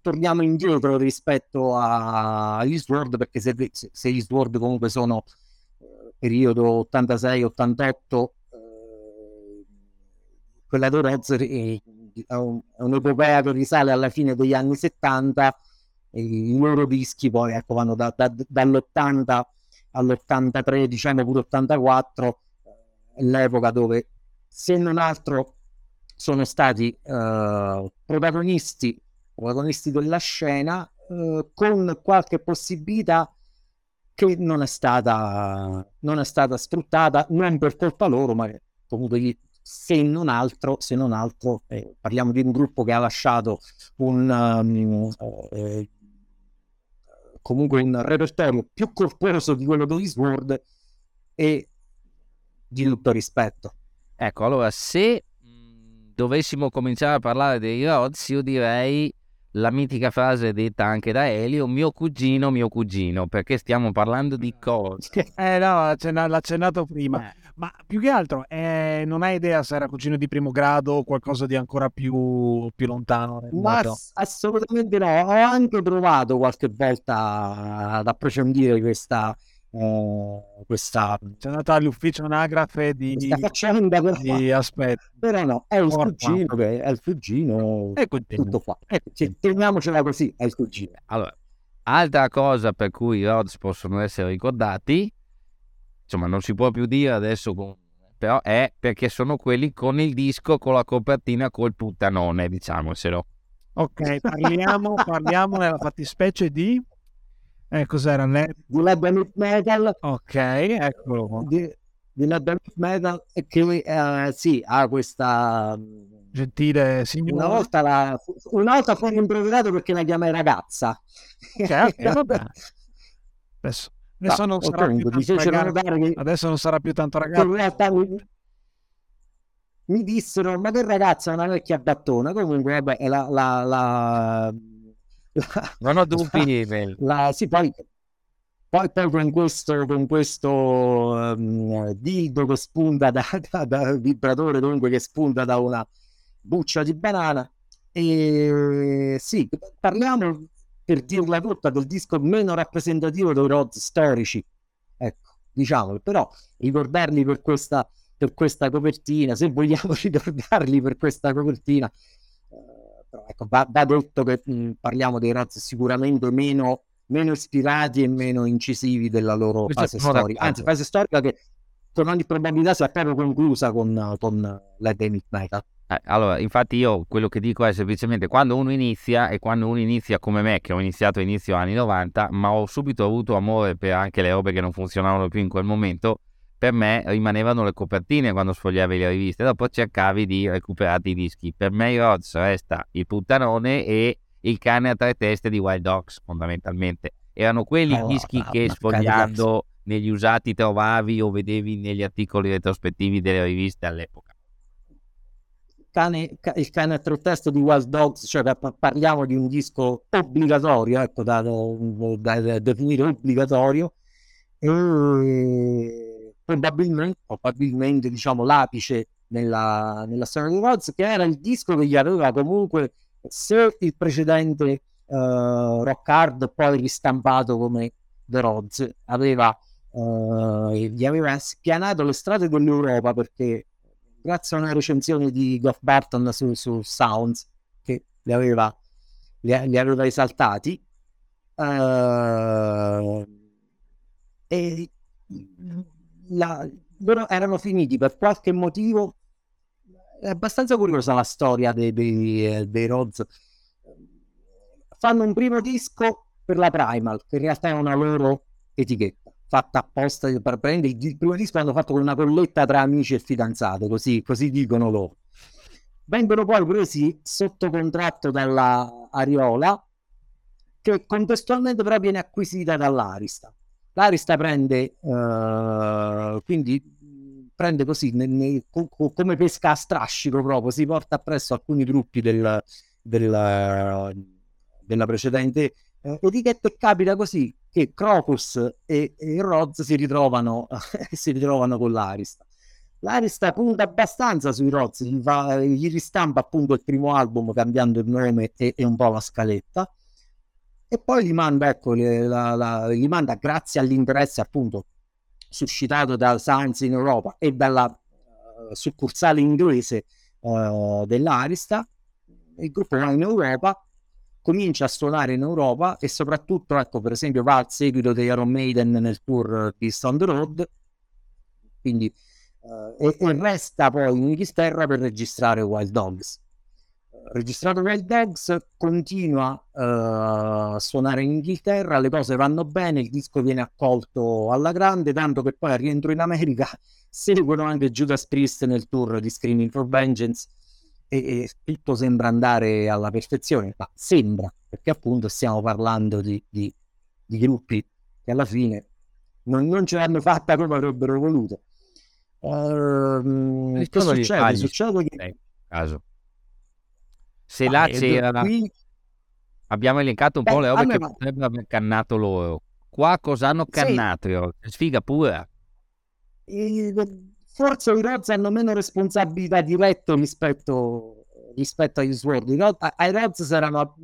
torniamo indietro rispetto agli Sword perché se, se, gli Sword comunque sono eh, periodo 86-88 eh, quella Rozzer è, è, un, è un'epopea che risale alla fine degli anni 70 i loro dischi poi ecco, vanno da, da, dall'80 all'83, diciamo pure 84, eh, l'epoca dove se non altro sono stati uh, protagonisti, protagonisti della scena uh, con qualche possibilità che non è stata, non è stata sfruttata non per colpa loro, ma comunque se non altro, se non altro eh, parliamo di un gruppo che ha lasciato un, um, eh, comunque un repertorio più corposo di quello di Sword e di tutto rispetto. Ecco, allora se dovessimo cominciare a parlare dei Rods, io direi la mitica frase detta anche da Elio, mio cugino, mio cugino, perché stiamo parlando di cose. Eh no, l'ha accennato prima. Eh. Ma più che altro, eh, non hai idea se era cugino di primo grado o qualcosa di ancora più, più lontano? Ma assolutamente no. Ho anche provato qualche volta ad approfondire questa. Eh, questa c'è andata all'ufficio anagrafe di questa faccenda però, di aspetta però no è il cugino che è il cugino è tutto qua. Cioè, teniamocela così è il cugino. Allora altra cosa per cui i Rods possono essere ricordati insomma non si può più dire adesso, però è perché sono quelli con il disco con la copertina col puttanone, diciamocelo. Ok, parliamo, parliamo nella fattispecie di... Eh, cos'era? Ne... Di Lebanon Metal. Ok, eccolo. Di, di Lebanon Metal che uh, sì, ha questa... Gentile signora. Una volta, la, una volta fu improvvisato perché la chiamai ragazza. Ok, vabbè. Adesso Adesso, non, sarà più che... Adesso non sarà più tanto ragazzo. In realtà mi, mi dissero, ma che ragazza è una vecchia battona. Comunque, beh, la, la, la, la non ho dubbi. La, sì, poi, poi, poi con questo, con questo um, dildo che spunta da, da, da vibratore, dunque che spunta da una buccia di banana. E sì, parliamo per dirla tutta, del disco meno rappresentativo dei Rods storici. Ecco, diciamolo, però ricordarli per questa, per questa copertina, se vogliamo ricordarli per questa copertina, però ecco, va, va, detto che mh, parliamo dei Rods sicuramente meno, meno ispirati e meno incisivi della loro fase storica, anzi fase storica che con ogni probabilità sarà proprio conclusa con, con Led Emit Metal. Eh, allora, infatti io quello che dico è semplicemente quando uno inizia e quando uno inizia come me, che ho iniziato inizio anni 90, ma ho subito avuto amore per anche le robe che non funzionavano più in quel momento, per me rimanevano le copertine quando sfogliavi le riviste, dopo cercavi di recuperare i dischi. Per me i Rods resta il puttanone e il cane a tre teste di Wild Dogs, fondamentalmente. Erano quelli oh, dischi che sfogliando negli usati trovavi o vedevi negli articoli retrospettivi delle riviste all'epoca? Cane, il cane a tre testo di Wild Dogs, cioè parliamo di un disco obbligatorio, ecco, da, da, da definire obbligatorio, e probabilmente, probabilmente diciamo, l'apice nella, nella storia di Rhodes, che era il disco che gli aveva comunque, se il precedente uh, Rock Hard poi ristampato come The Rhodes aveva, uh, gli aveva spianato le strade dell'Europa perché grazie a una recensione di Goff Barton su, su Sounds che li aveva, li, li aveva esaltati uh, e la, loro erano finiti per qualche motivo. È abbastanza curiosa la storia dei, dei, dei Rhodes. Fanno un primo disco per la Primal che in realtà è una loro etichetta fatta apposta per prendere il primo disco l'hanno fatto con una colletta tra amici e fidanzate così, così dicono loro. Vengono poi presi sotto contratto dalla Ariola che contestualmente però viene acquisita dall'Arista l'Arista prende uh, quindi prende così ne, ne, co, come pesca a strascico proprio si porta appresso alcuni gruppi del, del, della precedente. Etichetta e capita così che Crocus e, e Roz si ritrovano, si ritrovano con l'Arista l'Arista punta abbastanza sui Roz gli, gli ristampa appunto il primo album cambiando il nome e, e un po' la scaletta e poi gli manda, ecco, la, la, gli manda grazie all'interesse appunto suscitato da Science in Europa e dalla uh, succursale inglese uh, dell'Arista, il gruppo va in Europa, comincia a suonare in Europa e soprattutto, ecco, per esempio, va al seguito degli Iron Maiden nel tour di On the Road, quindi, uh, e, e, resta poi in Inghilterra per registrare Wild Dogs registrato Wild Dogs, continua uh, a suonare in Inghilterra, le cose vanno bene, il disco viene accolto alla grande, tanto che poi al rientro in America seguono anche Judas Priest nel tour di Screaming for Vengeance e, e tutto sembra andare alla perfezione, ma sembra, perché appunto stiamo parlando di, di, di gruppi che alla fine non, non ce l'hanno fatta come avrebbero voluto. Uh, che succede? Succede che... Eh, caso se là c'era qui... abbiamo elencato un Beh, po' le robe allora... che potrebbero aver cannato loro. Qua cosa hanno cannato? Sì. sfiga pure forse i Reds hanno meno responsabilità diretta rispetto, rispetto agli Sword I, ai Reds saranno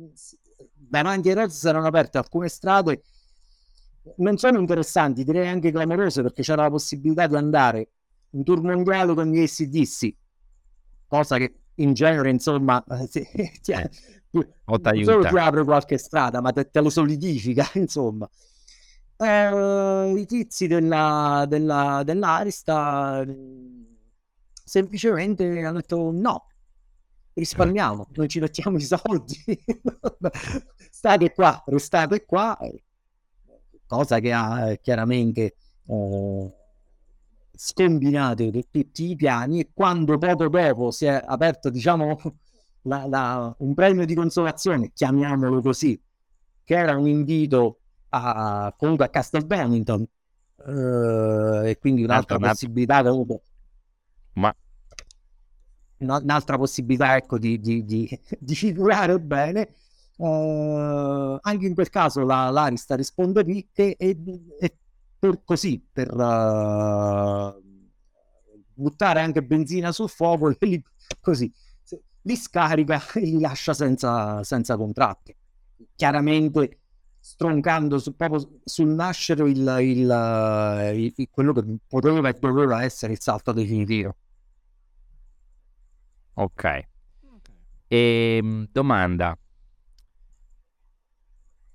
davanti ai Reds saranno aperte alcune strade non sono interessanti direi anche clamorose perché c'era la possibilità di andare in tour mondiale con gli ACDC cosa che in genere, insomma, ti, ti, eh, non solo ti apre qualche strada, ma te, te lo solidifica, insomma. Eh, I tizi della, della, dell'Arista semplicemente hanno detto no, risparmiamo, non ci mettiamo i soldi, state qua, restate qua, cosa che ha chiaramente eh, scombinate tutti i piani e quando poco dopo si è aperto diciamo la, la, un premio di consolazione chiamiamolo così che era un invito a, comunque a Castle Bennington uh, e quindi un'altra Altra, possibilità comunque. Ma un'altra possibilità ecco di, di, di, di figurare bene. Uh, anche in quel caso la, l'Arista risponde ricche e, e per così, per uh, buttare anche benzina sul fuoco, li, così li scarica e li lascia senza, senza contratti. Chiaramente stroncando su, proprio sul nascere il, il, il, quello che poteva e doveva essere il salto definitivo. Ok. E, ehm, domanda.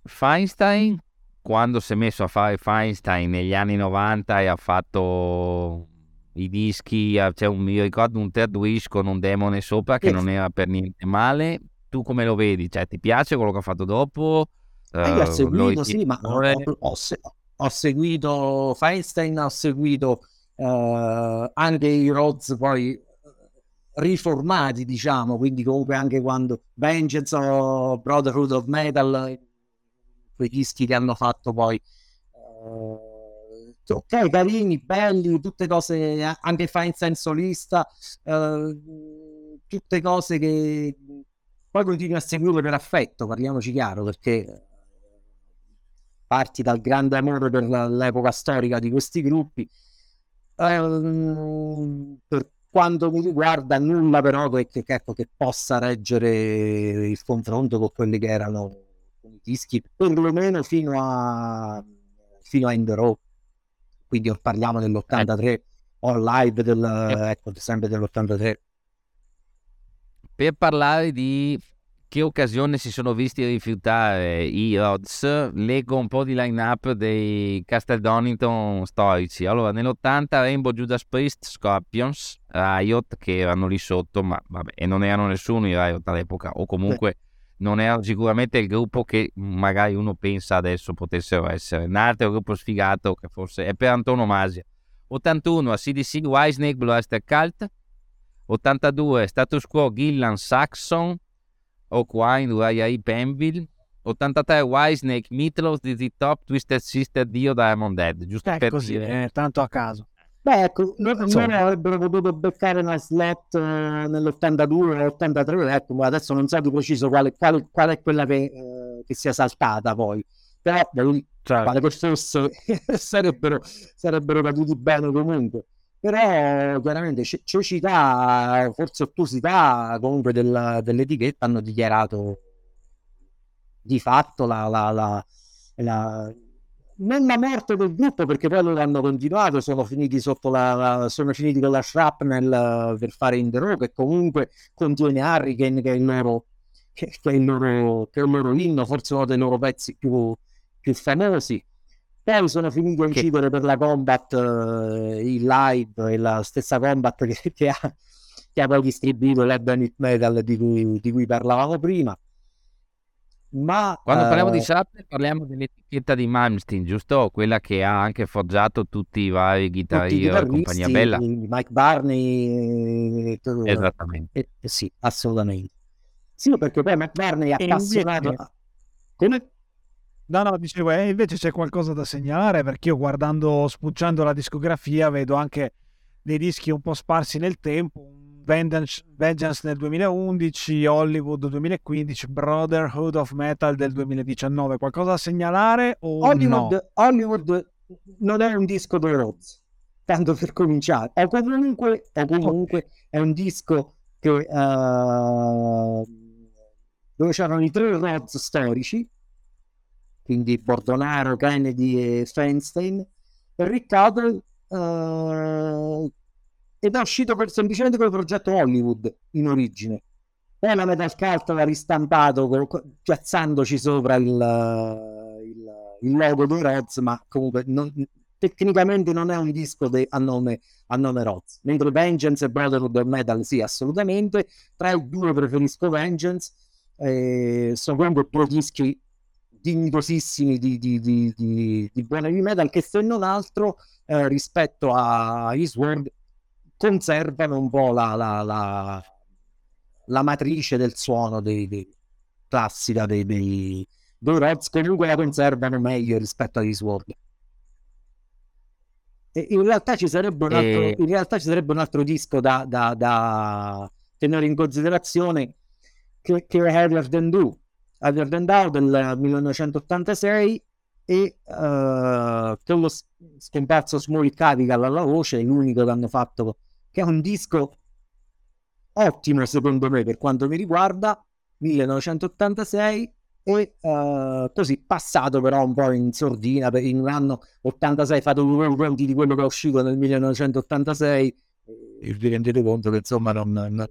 Feinstein quando si è messo a fare Feinstein negli anni 90 e ha fatto i dischi, c'è un, mi ricordo un third wish con un demone sopra che yes. non era per niente male. Tu come lo vedi? Cioè, ti piace quello che ha fatto dopo? Uh, io ho seguito, sì, ma ho, ho, ho, seguito Feinstein, ho seguito uh, anche i Rhodes poi riformati, diciamo, quindi comunque anche quando Vengeance o Brotherhood of Metal quei dischi che hanno fatto poi uh, ok, carini, belli, tutte cose, anche Feinstein solista, eh, tutte cose che poi continui a seguire per affetto, parliamoci chiaro, perché parti dal grande amore per l'epoca storica di questi gruppi. Eh, per quanto mi riguarda, nulla però che, che, ecco, che possa reggere il confronto con quelli che erano i dischi, perlomeno fino a fino a The Row. Quindi parliamo dell'83 o live del, ecco, sempre dell'83. Per parlare di che occasione si sono visti rifiutare i Rods, leggo un po' di line-up dei Castle Donington storici. Allora, nell'80 Rainbow Judas Priest, Scorpions, Riot, che erano lì sotto, ma vabbè, e non erano nessuno i Riot all'epoca, o comunque non era sicuramente il gruppo che magari uno pensa adesso potessero essere. Un altro gruppo sfigato che forse è per antonomasia. 81 a CDC Whitesnake Blaster Cult, 82 Status Quo Gillan Saxon, Oakwine, Uriah. Penville. 83 Whitesnake, Meatloaf, DZ Top, Twisted Sister, Dio, Diamond Dead. Giusto eh, per così, dire. eh, tanto a caso. Beh, ecco, loro avrebbero potuto beccare una slot eh, nell'82 o 83, ecco, ma adesso non so di preciso quale, quale, qual è quella che, eh, che, sia saltata poi. Però, cioè, quale che fosse, sarebbero, sarebbero caduti bene comunque. Però chiaramente cecità, forse ottusità comunque del, dell'etichetta hanno dichiarato di fatto la, la, la, la non la morte del gruppo perché poi loro hanno continuato sono finiti sotto la, sono finiti con la shrapnel per fare in the row che comunque contiene Hurricane che è il loro che, che, è il loro, che è il loro inno forse uno dei loro pezzi più, più famosi poi sono finito a incidere per la combat uh, in live, è la stessa combat che, che, ha, che ha poi distribuito l'Ebony Metal di cui, di cui parlavamo prima. Ma, Quando uh, parliamo di eh, Sharp parliamo dell'etichetta di Malmsteen, giusto? Quella che ha anche forgiato tutti i vari chitarristi e compagnia bella. Mike Barney. Tutto, Esattamente. Eh, eh, sì, assolutamente. Sì, perché poi Mike Barney è appassionato. Come? No, no, dicevo, eh, invece c'è qualcosa da segnalare perché io guardando, spucciando la discografia, vedo anche dei dischi un po' sparsi nel tempo. Vengeance, Vengeance nel 2011, Hollywood 2015, Brotherhood of Metal del 2019. Qualcosa da segnalare o Hollywood, no? Hollywood non è un disco dei Rhodes, tanto per cominciare. È comunque, è, comunque è un disco che, uh, dove c'erano i tre Rhodes storici quindi Bordonaro, Kennedy e Feinstein, Riccardo uh, ed è uscito per, semplicemente con il progetto Hollywood in origine. Poi la Metal Cult l'ha ristampato piazzandoci sopra il, il, il logo dei Rods, ma comunque non, tecnicamente non è un disco de, a, nome, a nome Rods. Mentre Vengeance e Brotherhood of Metal sì, assolutamente. Tra i due preferisco Vengeance. Eh, sono comunque due dischi dignitosissimi di, di, di, di, di buona heavy metal che se non altro eh, rispetto a Eastward conservano un po' la, la, la, la matrice del suono dei, dei classica dei, dei, dei Rods comunque la conservano meglio rispetto a Eastward e in realtà ci sarebbe un altro, e... in realtà ci sarebbe un altro disco da, da, da tenere in considerazione che, che è Heavier Than Do. Other Than Thou del 1986 e uh, con lo scomparso Small Capital alla voce, l'unico che hanno fatto, che è un disco ottimo secondo me per quanto mi riguarda, 1986 e uh, così passato però un po' in sordina per in un anno 86 fatto due confronti di quello che è uscito nel 1986 e vi rendete conto che insomma non, non,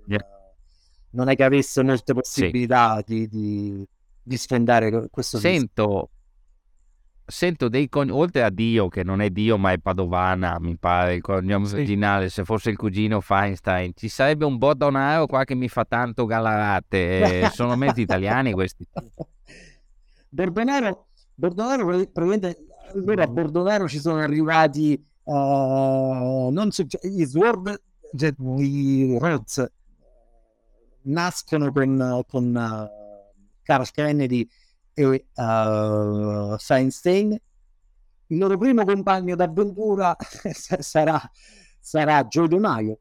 non è che avesse molte possibilità sì. di, di, di sfendare questo sento sento dei cognomi oltre a Dio che non è Dio ma è Padovana mi pare il cognome sì. originale se fosse il cugino Feinstein. Ci sarebbe un Bordonaro qua che mi fa tanto galarate eh, sono mezzi italiani questi. Bordonaro Bordonaro probabilmente allora a Bordonaro ci sono arrivati uh, non so, cioè, gli Sword cioè, i Rhodes nascono con, con uh, Carl Kennedy e uh, Feinstein il loro primo compagno d'avventura sarà, sarà Joe De Maio,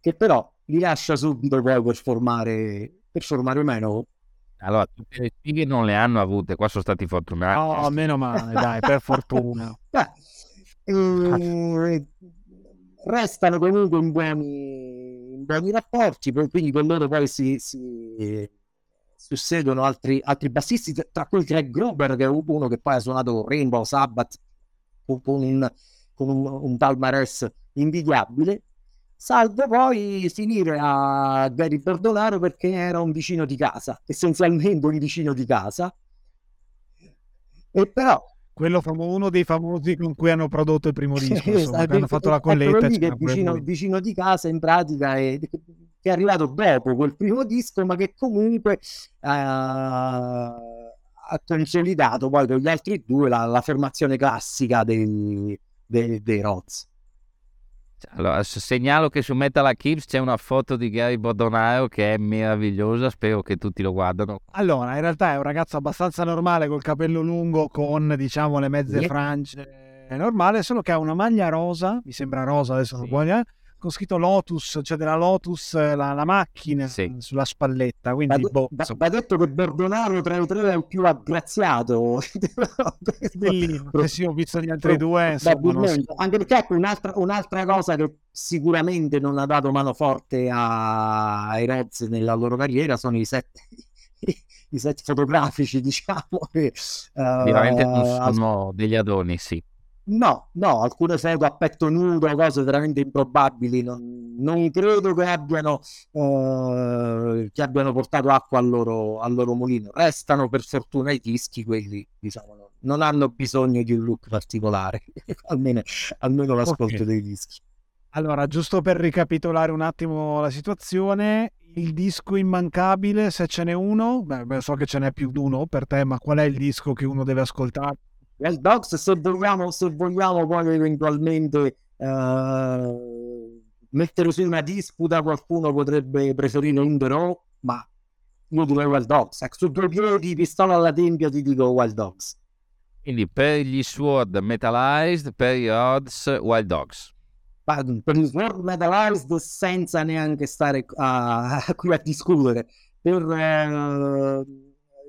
che però li lascia subito poi per formare, per formare meno. Allora, tutte le sfighe non le hanno avute, qua sono stati fortunati. No, meno male, dai, per fortuna. Beh, eh, restano comunque in buoni, in buoni rapporti, quindi con loro poi si, si susseguono altri, altri bassisti, tra cui Greg Gruber, che è uno che poi ha suonato Rainbow Sabbath con un, con un, un palmarès invidiabile, salvo poi finire a Gary Berdolaro perché era un vicino di casa, essenzialmente un vicino di casa. E però quello famo- uno dei famosi con cui hanno prodotto il primo disco, insomma, hanno fatto la colletta. Che vicino, vicino, di casa in pratica è, è arrivato dopo quel primo disco, ma che comunque uh, ha consolidato poi per gli altri due la, l'affermazione classica dei, dei, dei Rods. Allora, segnalo che su Metal Archives c'è una foto di Gary Bordonaro che è meravigliosa, spero che tutti lo guardano. Allora, in realtà è un ragazzo abbastanza normale col capello lungo, con diciamo le mezze sì. frange, è normale, solo che ha una maglia rosa, mi sembra rosa adesso sì. non voglio, con scritto Lotus, cioè della Lotus la, la macchina sì. sulla spalletta. Quindi, va, boh, va, va detto che Bordonaro tra i tre è il più aggraziato. Bellino, che sì, ho visto gli altri due. Insomma, si... Anche perché ecco un'altra, un'altra, cosa che sicuramente non ha dato mano forte ai Reds nella loro carriera sono i set i set fotografici, diciamo. Che, uh, Veramente sono degli adoni, sì. No, no, alcune foto a petto nudo, cose veramente improbabili, non, non credo che abbiano, uh, che abbiano portato acqua al loro, al loro mulino. Restano per fortuna i dischi, quelli diciamo, no, non hanno bisogno di un look particolare, almeno, almeno l'ascolto okay. dei dischi. Allora, giusto per ricapitolare un attimo la situazione, il disco immancabile, se ce n'è uno, beh, so che ce n'è più di uno per te, ma qual è il disco che uno deve ascoltare? Dogs se vogliamo, se vogliamo poi eventualmente uh, mettere su una disputa qualcuno potrebbe preferire Under Raw ma io direi Wild Dogs. Ecco, su due piedi pistola alla tempia ti dico Wild Dogs. Quindi per gli Sword Metalized per gli Odds Wild Dogs. Per gli Sword Metalized senza neanche stare a, qui a discutere. Per uh,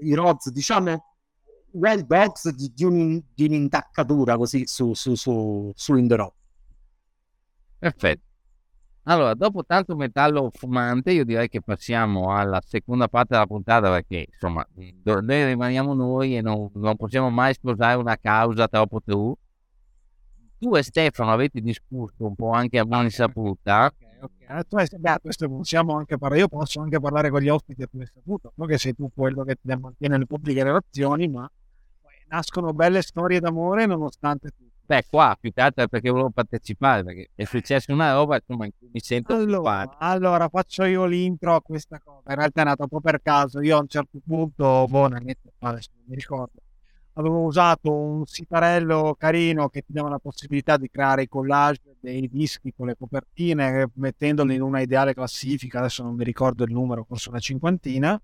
i Rods diciamo well box di, di, un, di un'intaccatura così su, su, su, su Indero. Perfetto. Allora, dopo tanto metallo fumante, io direi che passiamo alla seconda parte della puntata perché, insomma, noi rimaniamo noi e non, non possiamo mai sposare una causa troppo true. Tu e Stefano avete discusso un po' anche a buona insaputa. Okay, okay. Tu hai, beh, questo possiamo anche parlare, io posso anche parlare con gli ospiti a tua insaputa, non che sei tu quello che ti mantiene le pubbliche relazioni, ma nascono belle storie d'amore nonostante tutto. Beh, qua più che altro è perché volevo partecipare, perché è successa una roba insomma, in cui mi sento allora, allora, faccio io l'intro a questa cosa. In realtà è nata un po' per caso. Io a un certo punto, boh, adesso non mi ricordo, avevo usato un sitarello carino che ti dava la possibilità di creare i collage dei dischi con le copertine, mettendoli in una ideale classifica. Adesso non mi ricordo il numero, forse una cinquantina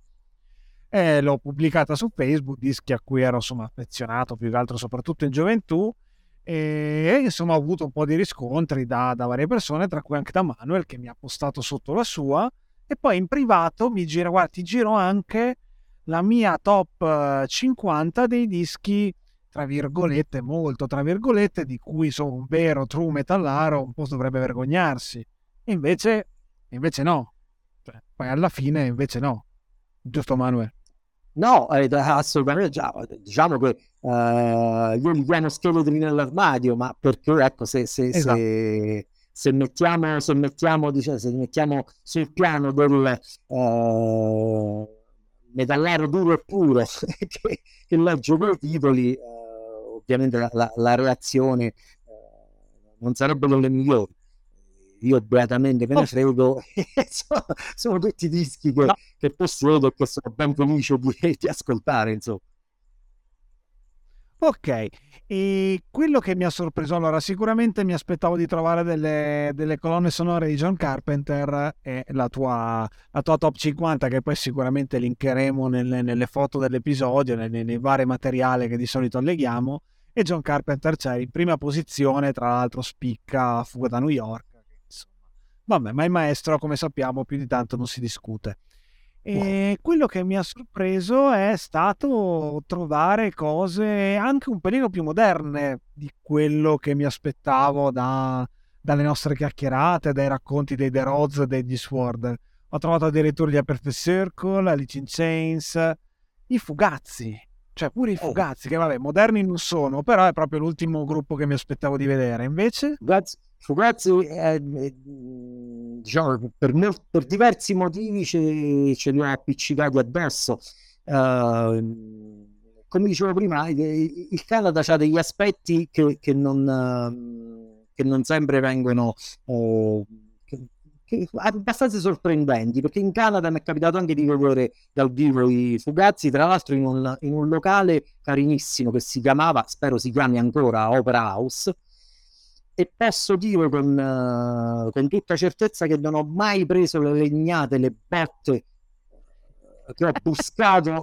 e l'ho pubblicata su Facebook, dischi a cui ero insomma affezionato più che altro soprattutto in gioventù e insomma ho avuto un po' di riscontri da, da varie persone, tra cui anche da Manuel che mi ha postato sotto la sua e poi in privato mi gira, guarda ti giro anche la mia top 50 dei dischi tra virgolette, molto tra virgolette, di cui sono un vero true metallaro, un po' dovrebbe vergognarsi. Invece, invece no. Cioè, poi alla fine invece no. Giusto Manuel? No, eh, assolutamente già. Diciamo che eh, io li chiamo scheletri nell'armadio, ma perché ecco, se, se, esatto. se, se mettiamo, se mettiamo, diciamo, se mettiamo sul piano del eh, metallaro duro e puro che, che legge quei titoli, eh, ovviamente la, la, la reazione eh, non sarebbe delle migliori io beatamente me ne frego, sono, sono, tutti dischi che, no. che possiedo e sono ben felice di ascoltare, insomma. Ok, e quello che mi ha sorpreso, allora sicuramente mi aspettavo di trovare delle, delle colonne sonore di John Carpenter e la tua, la tua, top 50 che poi sicuramente linkeremo nelle, nelle foto dell'episodio, nei, nei vari materiali che di solito alleghiamo e John Carpenter c'è in prima posizione, tra l'altro spicca Fuga da New York. Vabbè, ma il maestro, come sappiamo, più di tanto non si discute. E quello che mi ha sorpreso è stato trovare cose anche un pelino più moderne di quello che mi aspettavo da, dalle nostre chiacchierate, dai racconti dei The Rods e degli Sword. Ho trovato addirittura gli Aperture Circle, Alice in Chains, i Fugazzi, cioè pure i oh. Fugazzi, oh. che vabbè, moderni non sono, però è proprio l'ultimo gruppo che mi aspettavo di vedere. Invece... Fugazzi, Fugazzi è, diciamo, per, per, diversi motivi ce, ce li ho appiccicati addosso. Uh, come dicevo prima, il Canada ha degli aspetti che, che, non, che non sempre vengono... Uh, abbastanza sorprendenti perché in Canada mi è capitato anche di vedere dal vivo i Fugazzi tra l'altro in un, in un, locale carinissimo che si chiamava spero si chiami ancora Opera House. E posso dire con, uh, con tutta certezza che non ho mai preso le legnate, le botte che ho buscato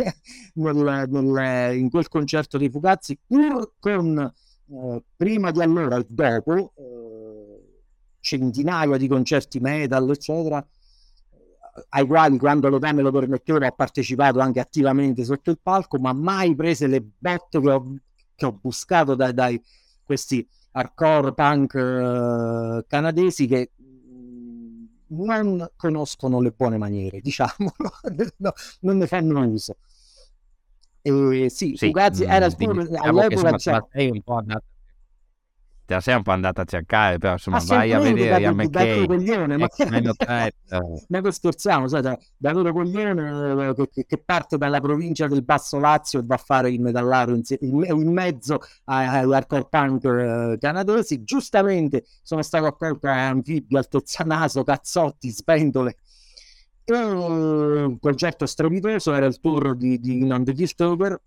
nel, nel, in quel concerto di Fugazzi pur con uh, prima di allora e dopo uh, centinaia di concerti metal eccetera ai quali quando lo me lo permetteva ho partecipato anche attivamente sotto il palco ma mai prese le botte che ho, che ho buscato dai, dai questi hardcore punk uh, canadesi che mm, non conoscono le buone maniere, diciamo, no, non ne fanno uso. E sì, sì Fugazi era il diciamo all'epoca c'è... un po' andato te la sei un po' andata a cercare, però insomma vai a vedere a McKay. Coglione, ma... Noi scherziamo, sai, da, da loro coglione eh, che, che, parte dalla provincia del Basso Lazio e va a fare il metallaro in, in, in mezzo agli hardcore punk canadesi. Giustamente sono stato accolto a anfibi, altozzanaso, cazzotti, spendole. un concerto strepitoso era il tour di, di Non The Disturber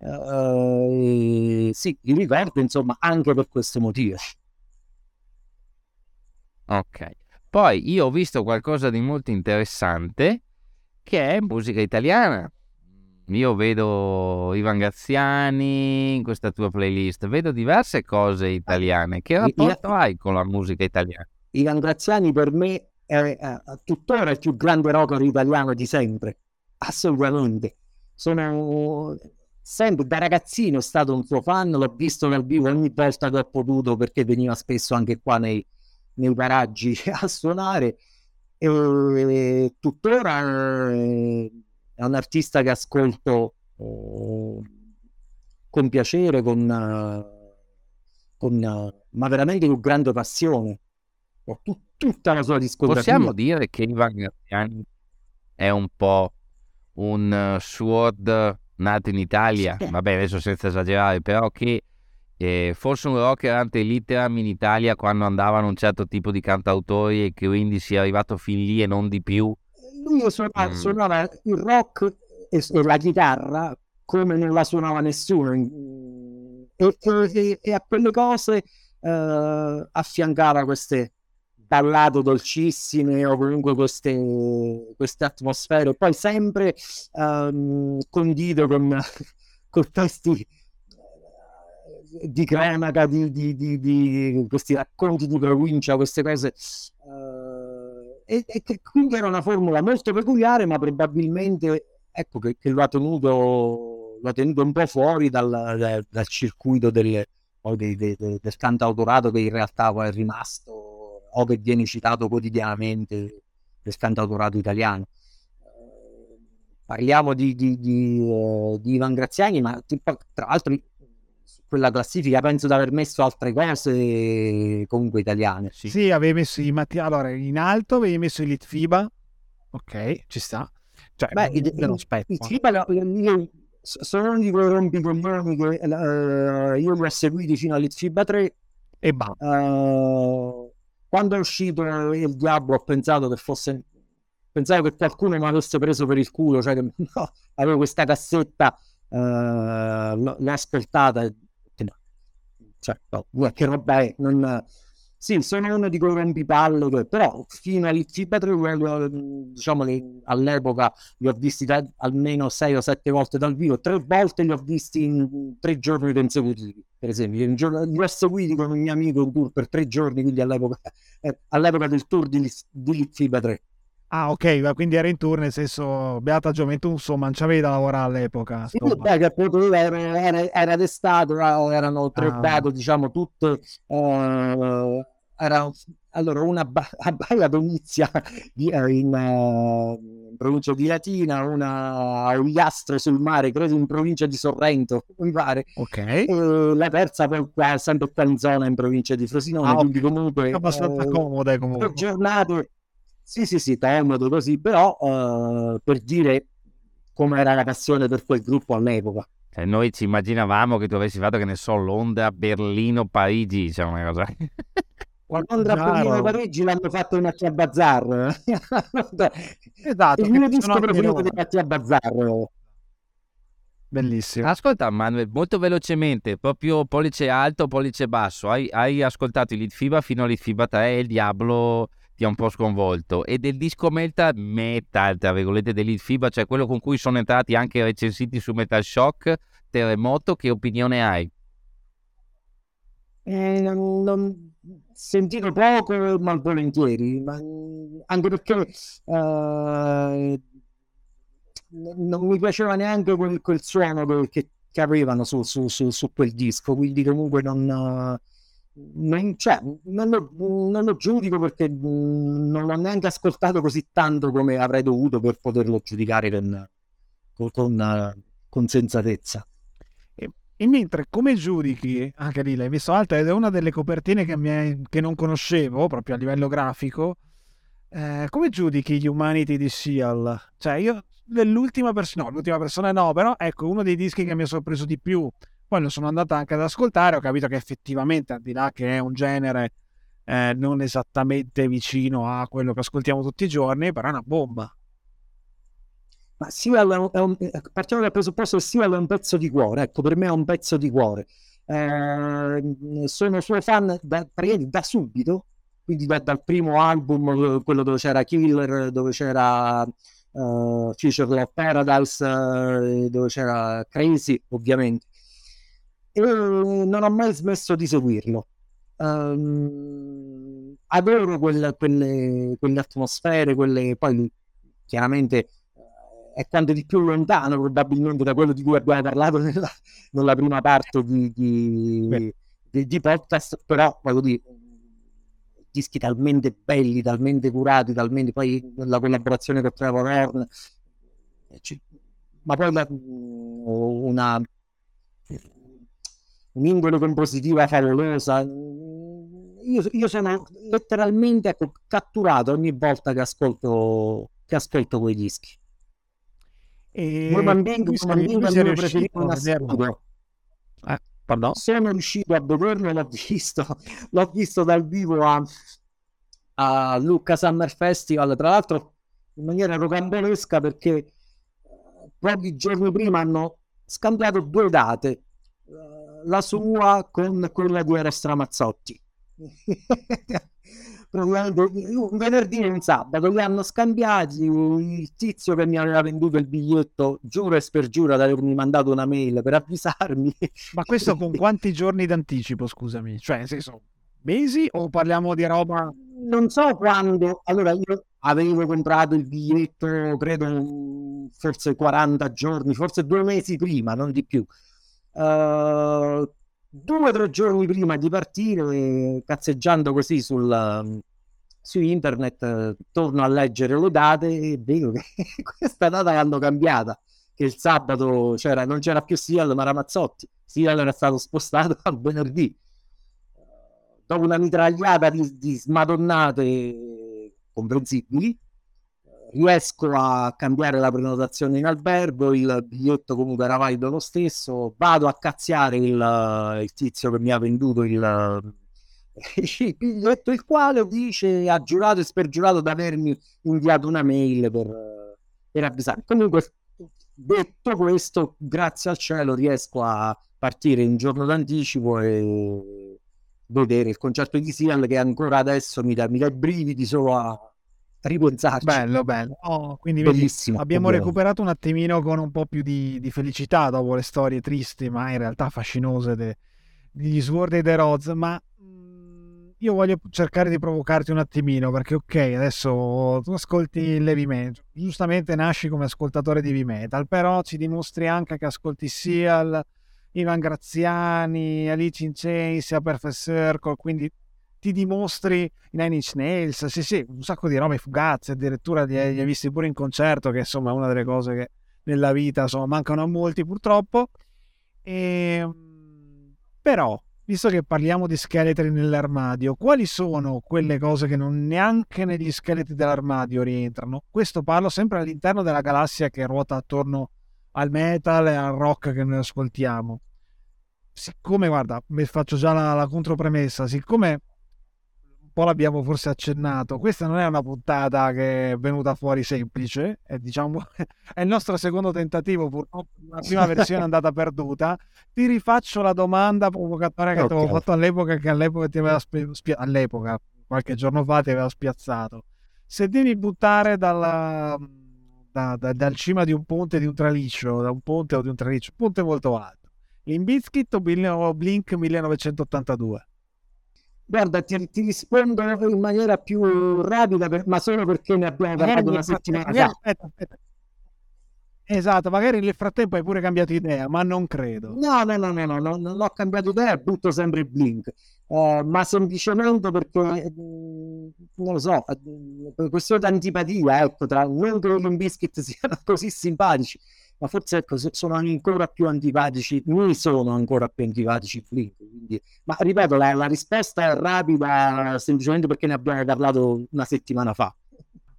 Uh, sì, li ricordo insomma anche per questo motivo. Ok, poi io ho visto qualcosa di molto interessante che è musica italiana. Io vedo Ivan Gazziani in questa tua playlist, vedo diverse cose italiane. Che rapporto I, hai con la musica italiana? Ivan Gazziani per me è, è tuttora il più grande rocker italiano di sempre, assolutamente. Sono sempre da ragazzino è stato un suo fan, l'ho visto dal vivo ogni volta che ho potuto perché veniva spesso anche qua nei, nei paraggi a suonare e, e tuttora eh, è un artista che ascolto eh, con piacere, con, con, ma veramente con grande passione. Ho tut- tutta la sua discografia. Possiamo dire che Ivan Graziani è un po' un uh, sword nato in Italia, sì. vabbè adesso senza esagerare, però che eh, fosse un rocker ante litteram in Italia quando andavano un certo tipo di cantautori e che quindi sia arrivato fin lì e non di più. Lui suonava, mm. suonava il rock e, e, la chitarra come non la suonava nessuno e, e, e a quelle cose eh, affiancava queste parlato dolcissime o comunque queste, queste atmosfere, poi sempre um, condito con, con testi eh, di cronaca, di, di, di, di, questi racconti di provincia, queste cose. Uh, e, e, che quindi era una formula molto peculiare, ma probabilmente ecco che, che lo, ha tenuto, lo ha tenuto un po' fuori dal, dal, dal circuito del, del, del, del cantautorato che in realtà poi è rimasto o che viene citato quotidianamente del cantautorato italiano. Parliamo di, di, di, uh, di Ivan Graziani, ma tra l'altro su quella classifica penso di aver messo altre cose comunque italiane. Sì, sì avevi messo i Mattia, allora in alto avevi messo i Litfiba, ok, ci sta. Cioè, Beh, il, non aspetto. Litfiba, io sono uno di quei rompicoglioni che uh, io li ho seguiti fino all'Itfiba 3 e bah. Uh, quando è uscito il Diablo ho pensato che fosse pensavo che qualcuno mi avesse preso per il culo cioè che no, avevo questa cassetta uh, l'ho ascoltata no. cioè no, che roba è non, sì, sono uno di quei rompipalle, però fino all'Ittibatri, diciamo che all'epoca li ho visti da, almeno sei o sette volte dal vivo, tre volte li ho visti in tre giorni consecutivi, per esempio. In giorno, diverso Guidi con un mio amico un tour per tre giorni, quindi all'epoca, eh, all'epoca del tour di, di Littibatri. Ah, ok, quindi era in tour, nel senso, Beata Gioventù, insomma, non c'avevi da lavorare all'epoca. Sì, beh, appunto era, era, era d'estate, erano tre ah. diciamo, tutte... Uh, era allora una ba- a Baia Donizia in, uh, in, provincia di Latina, una a Ugliastre sul mare, credo in provincia di Sorrento, mi pare. Ok. E la terza sempre qua in zona in provincia di Frosinone, ah, quindi comunque... Abbastanza eh, comode comunque. Giornate sì, sì, sì, comodo così, però uh, per dire come era la passione per quel gruppo all'epoca. Cioè, noi ci immaginavamo che tu avessi fatto, che ne so, Londra, Berlino, Parigi, cioè una cosa... Londra, Berlino, Parigi l'hanno fatto in Accia Bazar. esatto. Il mio disco preferito di Accia Bazar. Bellissimo. Ascolta Manuel, molto velocemente, proprio pollice alto, pollice basso. Hai, hai ascoltato il Litfiba fino all'Itfiba 3 e il Diablo ti ha un po' sconvolto. E del disco metal, metal, tra virgolette, dell'Itfiba, cioè quello con cui sono entrati anche recensiti su Metal Shock, Terremoto, che opinione hai? Eh, non, non, sentito poco, ma volentieri, ma, anche perché eh, non mi piaceva neanche quel, quel suono che, che avevano su, su, su, su, quel disco, quindi comunque non, non, cioè, non, lo, non, lo, giudico perché non l'ho neanche ascoltato così tanto come avrei dovuto per poterlo giudicare con, con, con sensatezza. E, e, mentre come giudichi, anche lì l'hai visto alta ed è una delle copertine che, è, che non conoscevo proprio a livello grafico, eh, come giudichi gli Humanity di Seal? Cioè io l'ultima persona, no, l'ultima persona no, però ecco uno dei dischi che mi ha sorpreso di più poi lo sono andato anche ad ascoltare, ho capito che effettivamente, al di là che è un genere eh, non esattamente vicino a quello che ascoltiamo tutti i giorni, però è una bomba. Ma Sewell è un, è un, partiamo dal presupposto che Sewell è un pezzo di cuore, ecco, per me è un pezzo di cuore. Eh, sono suo fan da, da subito, quindi da, dal primo album, quello dove c'era Killer, dove c'era uh, Future of Paradise, dove c'era Crazy, ovviamente non ho mai smesso di seguirlo. Um, adoro quelle, quelle, quelle, atmosfere, quelle poi chiaramente eh, è quanto di più lontano probabilmente da quello di cui abbiamo parlato nella, nella prima parte di, di, di, di, podcast, però voglio dire, dischi talmente belli, talmente curati, talmente poi la collaborazione con Trevor Horn, ma poi una, una un'indole compositiva favolosa. Io, io sono letteralmente ecco, catturato ogni volta che ascolto, che ascolto quei dischi. E come bambino, come bambino in assoluto. Eh, sono riuscito a vederlo, l'ho visto, l'ho visto dal vivo a, a Lucca Summer Festival, tra l'altro in maniera rocambolesca perché eh, pochi giorni prima hanno scambiato due date la sua con quella di Era Stramazzotti. un venerdì e un sabato li hanno scambiati il tizio che mi aveva venduto il biglietto giuro e spergiuro ad avermi mandato una mail per avvisarmi. Ma questo con quanti giorni d'anticipo scusami? Cioè nel senso mesi o parliamo di roba? Non so quando. Allora io avevo comprato il biglietto credo forse 40 giorni forse due mesi prima non di più Uh, due o tre giorni prima di partire, cazzeggiando così sul, su internet, torno a leggere le date e vedo che questa data l'hanno cambiata. Che il sabato c'era, non c'era più Sial ma Ramazzotti. Sial era stato spostato al venerdì. Dopo una mitragliata di, di smadonnate comprensibili, riesco a cambiare la prenotazione in albergo, il biglietto comunque era valido lo stesso, vado a cazziare il, il tizio che mi ha venduto il, il biglietto, il quale dice, ha giurato e spergiurato di avermi inviato una mail per, per avvisare. Comunque, detto questo, grazie al cielo riesco a partire in giorno d'anticipo e vedere il concerto di Seal che ancora adesso mi dà, mi dà i brividi solo a ripensarci. Bello, bello. Oh, quindi Bellissimo. vedi, abbiamo davvero. recuperato un attimino con un po' più di, di felicità dopo le storie tristi, ma in realtà fascinose de- degli Sword e The Rods. Ma mm, io voglio cercare di provocarti un attimino perché, ok, adesso tu ascolti il heavy metal, giustamente nasci come ascoltatore di heavy metal, però ci dimostri anche che ascolti Seal, Ivan Graziani, Alice in Chains, Perfect Circle, quindi ti dimostri i Nine Inch Nails, sì sì, un sacco di robe, Fugazzi, addirittura li hai, visti pure in concerto, che insomma è una delle cose che nella vita insomma, mancano a molti purtroppo. E, però, visto che parliamo di scheletri nell'armadio, quali sono quelle cose che non neanche negli scheletri dell'armadio rientrano? Questo parlo sempre all'interno della galassia che ruota attorno al metal e al rock che noi ascoltiamo. Siccome, guarda, mi faccio già la, la contropremessa, siccome po' l'abbiamo forse accennato, questa non è una puntata che è venuta fuori semplice, è, diciamo, è il nostro secondo tentativo, purtroppo la prima versione è andata perduta. Ti rifaccio la domanda provocatoria che ti avevo fatto all'epoca, che all'epoca ti aveva spi- spia- all'epoca, qualche giorno fa ti aveva spiazzato. Se devi buttare dalla, da- da- dal cima di un ponte, di un traliccio, da un ponte o di un traliccio, un ponte molto alto, Bill- o Blink 1982? Guarda, ti, ti rispondo in maniera più rapida, per- ma solo perché ne abbiamo parlato una settimana fa. aspetta, aspetta. Esatto, magari nel frattempo hai pure cambiato idea, ma non credo. No, no, no, no, no, no, non ho cambiato idea, butto sempre il Blink, Eh, ma semplicemente perché, eh, non lo so, eh, per questione di antipatia, ecco, tra non che i Biscuit siano così simpatici, ma forse ecco, sono ancora più antipatici, mi sono ancora più antipatici i Blink, quindi- ma ripeto, la, la risposta è rapida semplicemente perché ne abbiamo parlato una settimana fa.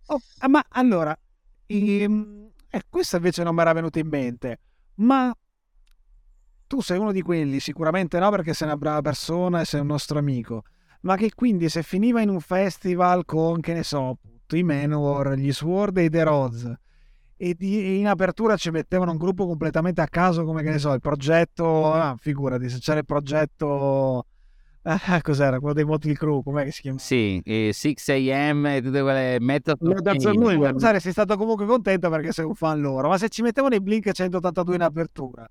Oh, ah, ma allora, ehm, eh, questa invece non mi era venuta in mente, ma tu sei uno di quelli, sicuramente no perché sei una brava persona e sei un nostro amico, ma che quindi se finiva in un festival con, che ne so, appunto, i Manowar, gli Sword e i The Rods, e, di- e in apertura ci mettevano un gruppo completamente a caso come, che ne so, il progetto, ah, figurati, se c'era il progetto... ah, cos'era? Quello dei Motley Crue, com'è che si chiama? Sì, e 6 AM e tutte quelle femminili. Survivor. saresti stato comunque contento perché sei un fan loro, ma se ci mettevano i Blink 182 in apertura,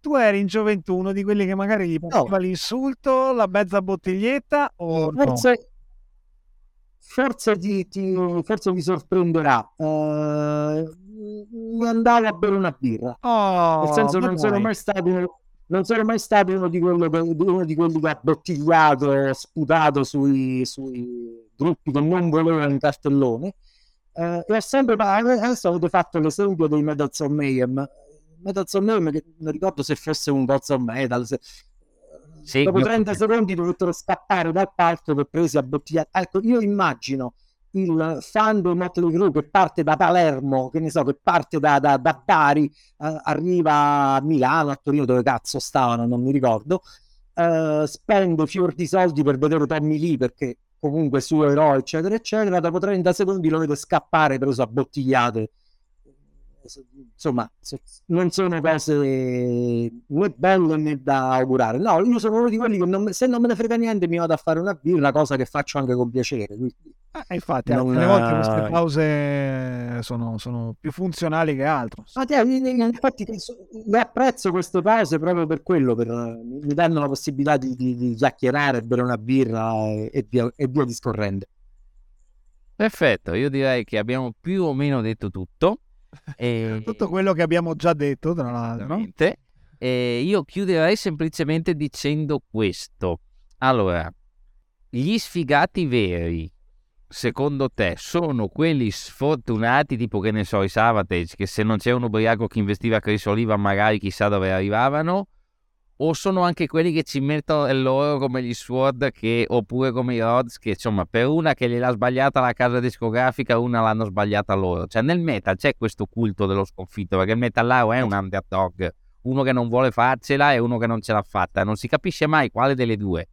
tu eri in gioventù uno di quelli che magari gli partiva l'insulto, la mezza bottiglietta o no? Forse, forse, ti, ti- forse mi sorprenderà. Eh, mi andavo a bere una birra. Oh, Nel senso, non sono mai stato. Non sono mai stato uno di, quello uno di quelli che ha bottigliato, sputato sui, sui gruppi che non volevano in cartellone. Eh, e ho sempre adesso avete fatto l'esempio dei Metals of Mayhem. Of Mayhem, che non ricordo se fosse un Gods of Metal. se- Sì, dopo io- 30 secondi dovettero scappare dal palco per presi a bottigliare. Ecco, io immagino il fan del Motley Crue che parte da Palermo, che ne so, che parte da, da, da Bari, eh, arriva a Milano, a Torino, dove cazzo stavano, non mi ricordo, eh, spende fior di soldi per vedere Tommy Lee perché comunque suo eroe, eccetera, eccetera, dopo 30 secondi lo vedo scappare preso a bottigliate. Insomma, non sono cose né belle né da augurare. No, io sono uno di quelli che non se non me ne frega niente mi vado a fare una birra, cosa che faccio anche con piacere. quindi- Eh, infatti, Non, alcune volte queste eh, pause sono, sono più funzionali che altro. Ma te, infatti le apprezzo queste pause proprio per quello, per, mi mi danno la possibilità di, di- di chiacchierare, bere una birra e, e via, e via discorrendo. Perfetto, io direi che abbiamo più o meno detto tutto. E... Tutto quello che abbiamo già detto, tra l'altro. E io chiuderei semplicemente dicendo questo. Allora, gli sfigati veri, secondo te, sono quelli sfortunati, tipo che ne so, i Savatage, che se non c'è un ubriaco che investiva Chris Oliva, magari chissà dove arrivavano? O sono anche quelli che ci mettono loro come gli Sword, che, oppure come i Rods, che insomma, per una che gliel'ha sbagliata la casa discografica, una l'hanno sbagliata loro. Cioè, nel metal c'è questo culto dello sconfitto, perché il metallaro è un underdog uno che non vuole farcela e uno che non ce l'ha fatta. Non si capisce mai quale delle due.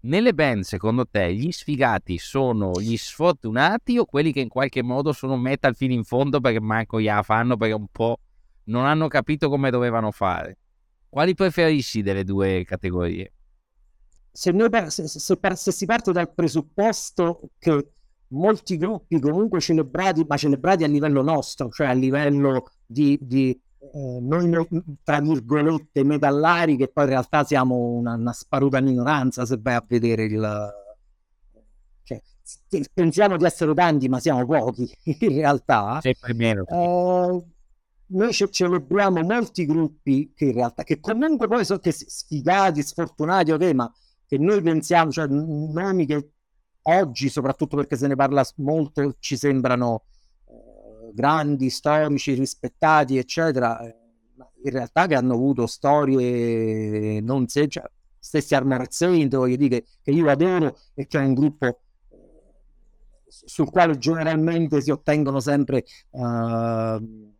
Nelle band, secondo te, gli sfigati sono gli sfortunati o quelli che in qualche modo sono metal fino in fondo perché manco gliela fanno perché un po' non hanno capito come dovevano fare? Quali preferisci delle due categorie? se, noi, se, se, se, si parte dal presupposto che molti gruppi comunque celebrati, ma celebrati a livello nostro, cioè a livello di, di eh, noi, tra virgolette, metallari, che poi in realtà siamo una, una sparuta minoranza se vai a vedere il... Cioè, pensiamo di essere tanti, ma siamo pochi in realtà. Sempre meno. Eh, noi celebriamo molti gruppi che in realtà, che comunque poi sono sfigati, sfortunati, ok, ma che noi pensiamo, cioè nomi che oggi, soprattutto perché se ne parla molto, ci sembrano eh, grandi, storici, rispettati, eccetera, eh, in realtà che hanno avuto storie non se, cioè, stessi Saint, voglio dire, che, che io adoro e che è un gruppo eh, sul quale generalmente si ottengono sempre uh,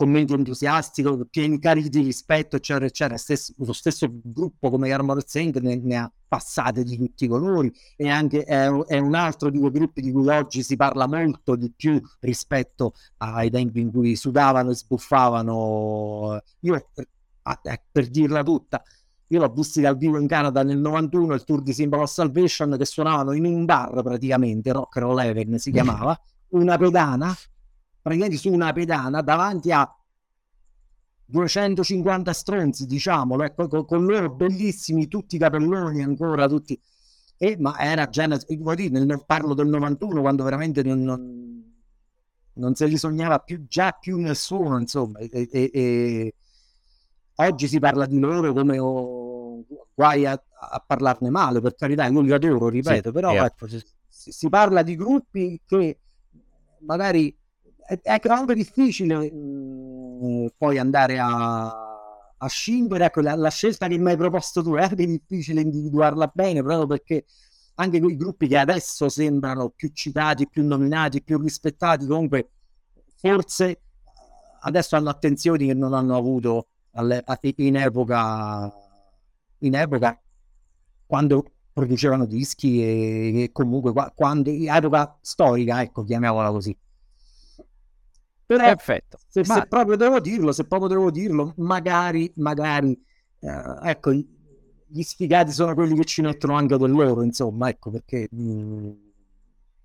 commenti entusiasti, pieni carichi di rispetto, eccetera, eccetera. Stesso, lo stesso gruppo come Armored Saint ne, ne, ha passate di tutti i colori e anche è, è, un altro di quei gruppi di cui oggi si parla molto di più rispetto ai tempi in cui sudavano e sbuffavano. Io, per, per dirla tutta, io l'ho visti dal vivo in Canada nel 91, il tour di of Salvation, che suonavano in un bar praticamente, Rock Roll Even si chiamava, una pedana praticamente su una pedana davanti a 250 stronzi, diciamolo, ecco, con, con loro bellissimi, tutti i capelloni ancora, tutti. E, ma era già, nel, parlo del 91, quando veramente non, non, non se li sognava più, già più nessuno, insomma. E, e, e oggi si parla di loro come oh, guai a, a, parlarne male, per carità, io li adoro, ripeto, sì, però yeah. ecco, si, si parla di gruppi che magari è, anche difficile mh, mm, poi andare a, a scindere. Ecco, la, la, scelta che mi hai proposto tu è anche difficile individuarla bene, proprio perché anche quei gruppi che adesso sembrano più citati, più nominati, più rispettati, comunque forse adesso hanno attenzioni che non hanno avuto alle, in epoca in epoca quando producevano dischi e, e comunque quando epoca storica ecco chiamiamola così però Perfetto. Se, Ma... se, proprio devo dirlo, se proprio devo dirlo, magari, magari, eh, ecco, gli sfigati sono quelli che ci mettono anche del loro, insomma, ecco, perché mh, mm,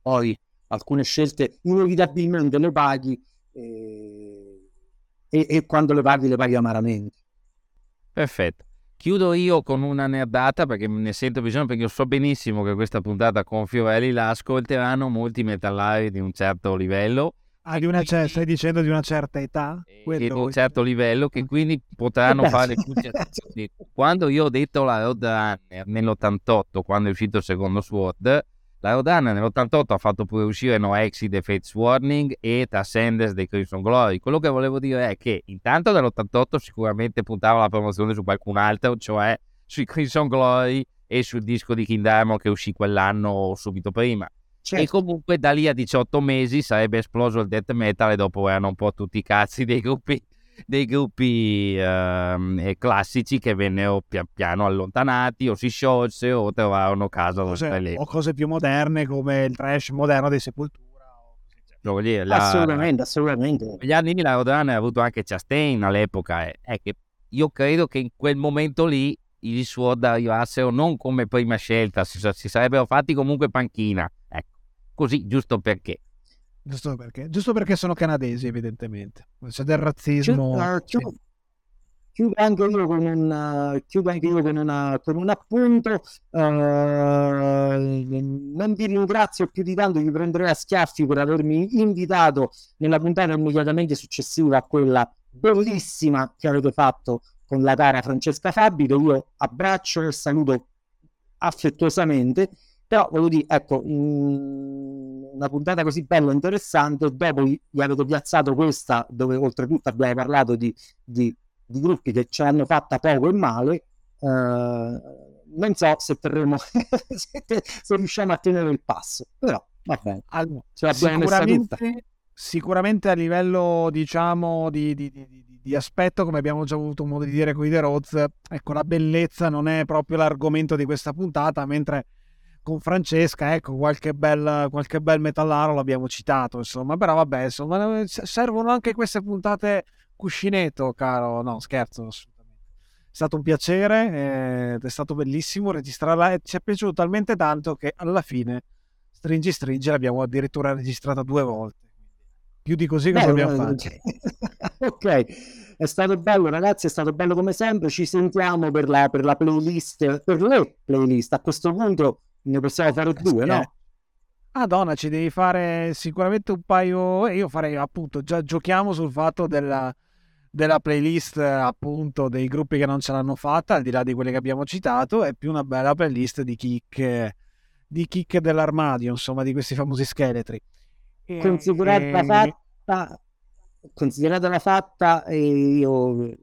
poi alcune scelte inevitabilmente le paghi eh, e, e quando le paghi le paghi amaramente. Perfetto. Chiudo io con una nerdata perché ne sento bisogno perché io so benissimo che questa puntata con Fiorelli la ascolteranno molti metallari di un certo livello Ah, di una cer- stai dicendo di una certa età? Di un certo livello che quindi potranno fare tutti Quando io ho detto la Roadrunner nell'88, quando è uscito il secondo Sword, la Roadrunner nell'88 ha fatto pure uscire No Exit The Fates Warning e Transcendence dei Crimson Glory. Quello che volevo dire è che intanto nell'88 sicuramente puntava la promozione su qualcun altro, cioè sui Crimson Glory e sul disco di King Diamond che uscì quell'anno subito prima Certo. E comunque da lì a 18 mesi sarebbe esploso il death metal e dopo erano un po' tutti i cazzi dei gruppi, dei gruppi eh, classici che vennero pian piano allontanati o si sciolsero o trovarono casa cose, o cose più moderne come il trash moderno dei Sepoltura. Cioè, dire, la, assolutamente, assolutamente. Negli anni la Rodana ha avuto anche Chastain all'epoca. Eh. È che io credo che in quel momento lì i Sword arrivassero non come prima scelta, si, si sarebbero fatti comunque panchina così giusto perché. Giusto perché, giusto perché sono canadesi, evidentemente. C'è del razzismo. Chiudo, uh, chiudo anche io con un, chiudo anche io con, una, con un appunto. Uh, non vi ringrazio più di tanto, vi prenderò a schiaffi per avermi invitato nella puntata immediatamente successiva a quella bellissima che avete fatto con la cara Francesca Fabi, che io abbraccio e saluto affettuosamente però volevo dire, ecco, una puntata così bella e interessante, dopo gli avete piazzato questa, dove oltretutto abbiamo parlato di, di, di gruppi che ci hanno fatta poco e male, eh, non so se terremo, se, se, riusciamo a tenere il passo, però va bene. Allora, sicuramente, sicuramente, a livello, diciamo, di, di, di di aspetto, come abbiamo già avuto modo di dire con i The Roads, ecco, la bellezza non è proprio l'argomento di questa puntata, mentre con Francesca, ecco, qualche bel, qualche bel metallaro l'abbiamo citato, insomma, però vabbè, insomma, servono anche queste puntate cuscinetto, caro, no, scherzo, assolutamente. stato un piacere, è stato bellissimo registrarla e ci è piaciuto talmente tanto che alla fine Stringi Stringi l'abbiamo addirittura registrata due volte. Più di così cosa abbiamo fatto? ok, è stato bello ragazzi, è stato bello come sempre, ci sentiamo per la, per la playlist, per le playlist, a questo punto ne possiamo fare due, no? Madonna, ci devi fare sicuramente un paio. Io farei appunto, già giochiamo sul fatto della, della playlist appunto dei gruppi che non ce l'hanno fatta, al di là di quelle che abbiamo citato, è più una bella playlist di kick, di kick dell'armadio, insomma, di questi famosi scheletri. Considerata e... fatta, considerata fatta, io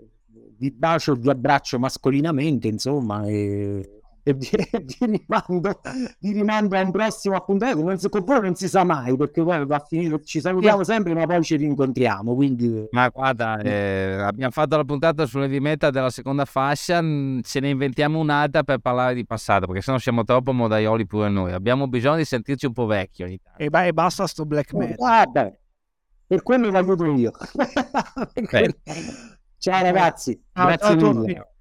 vi bacio, vi abbraccio mascolinamente, insomma, e e vi, vi, rimando, vi rimando a un prossimo appuntamento. Non si, con voi non si sa mai perché poi va a finire, ci salutiamo sempre, ma poi ci rincontriamo. Quindi... Ma guarda, eh, abbiamo fatto la puntata sull'heavy metal della seconda fascia. Ce ne inventiamo un'altra per parlare di passato perché sennò siamo troppo modaioli pure noi. Abbiamo bisogno di sentirci un po' vecchio. E, ba- e basta sto black metal. Guarda, per quello l'aiuto io. Ciao ragazzi, grazie mille.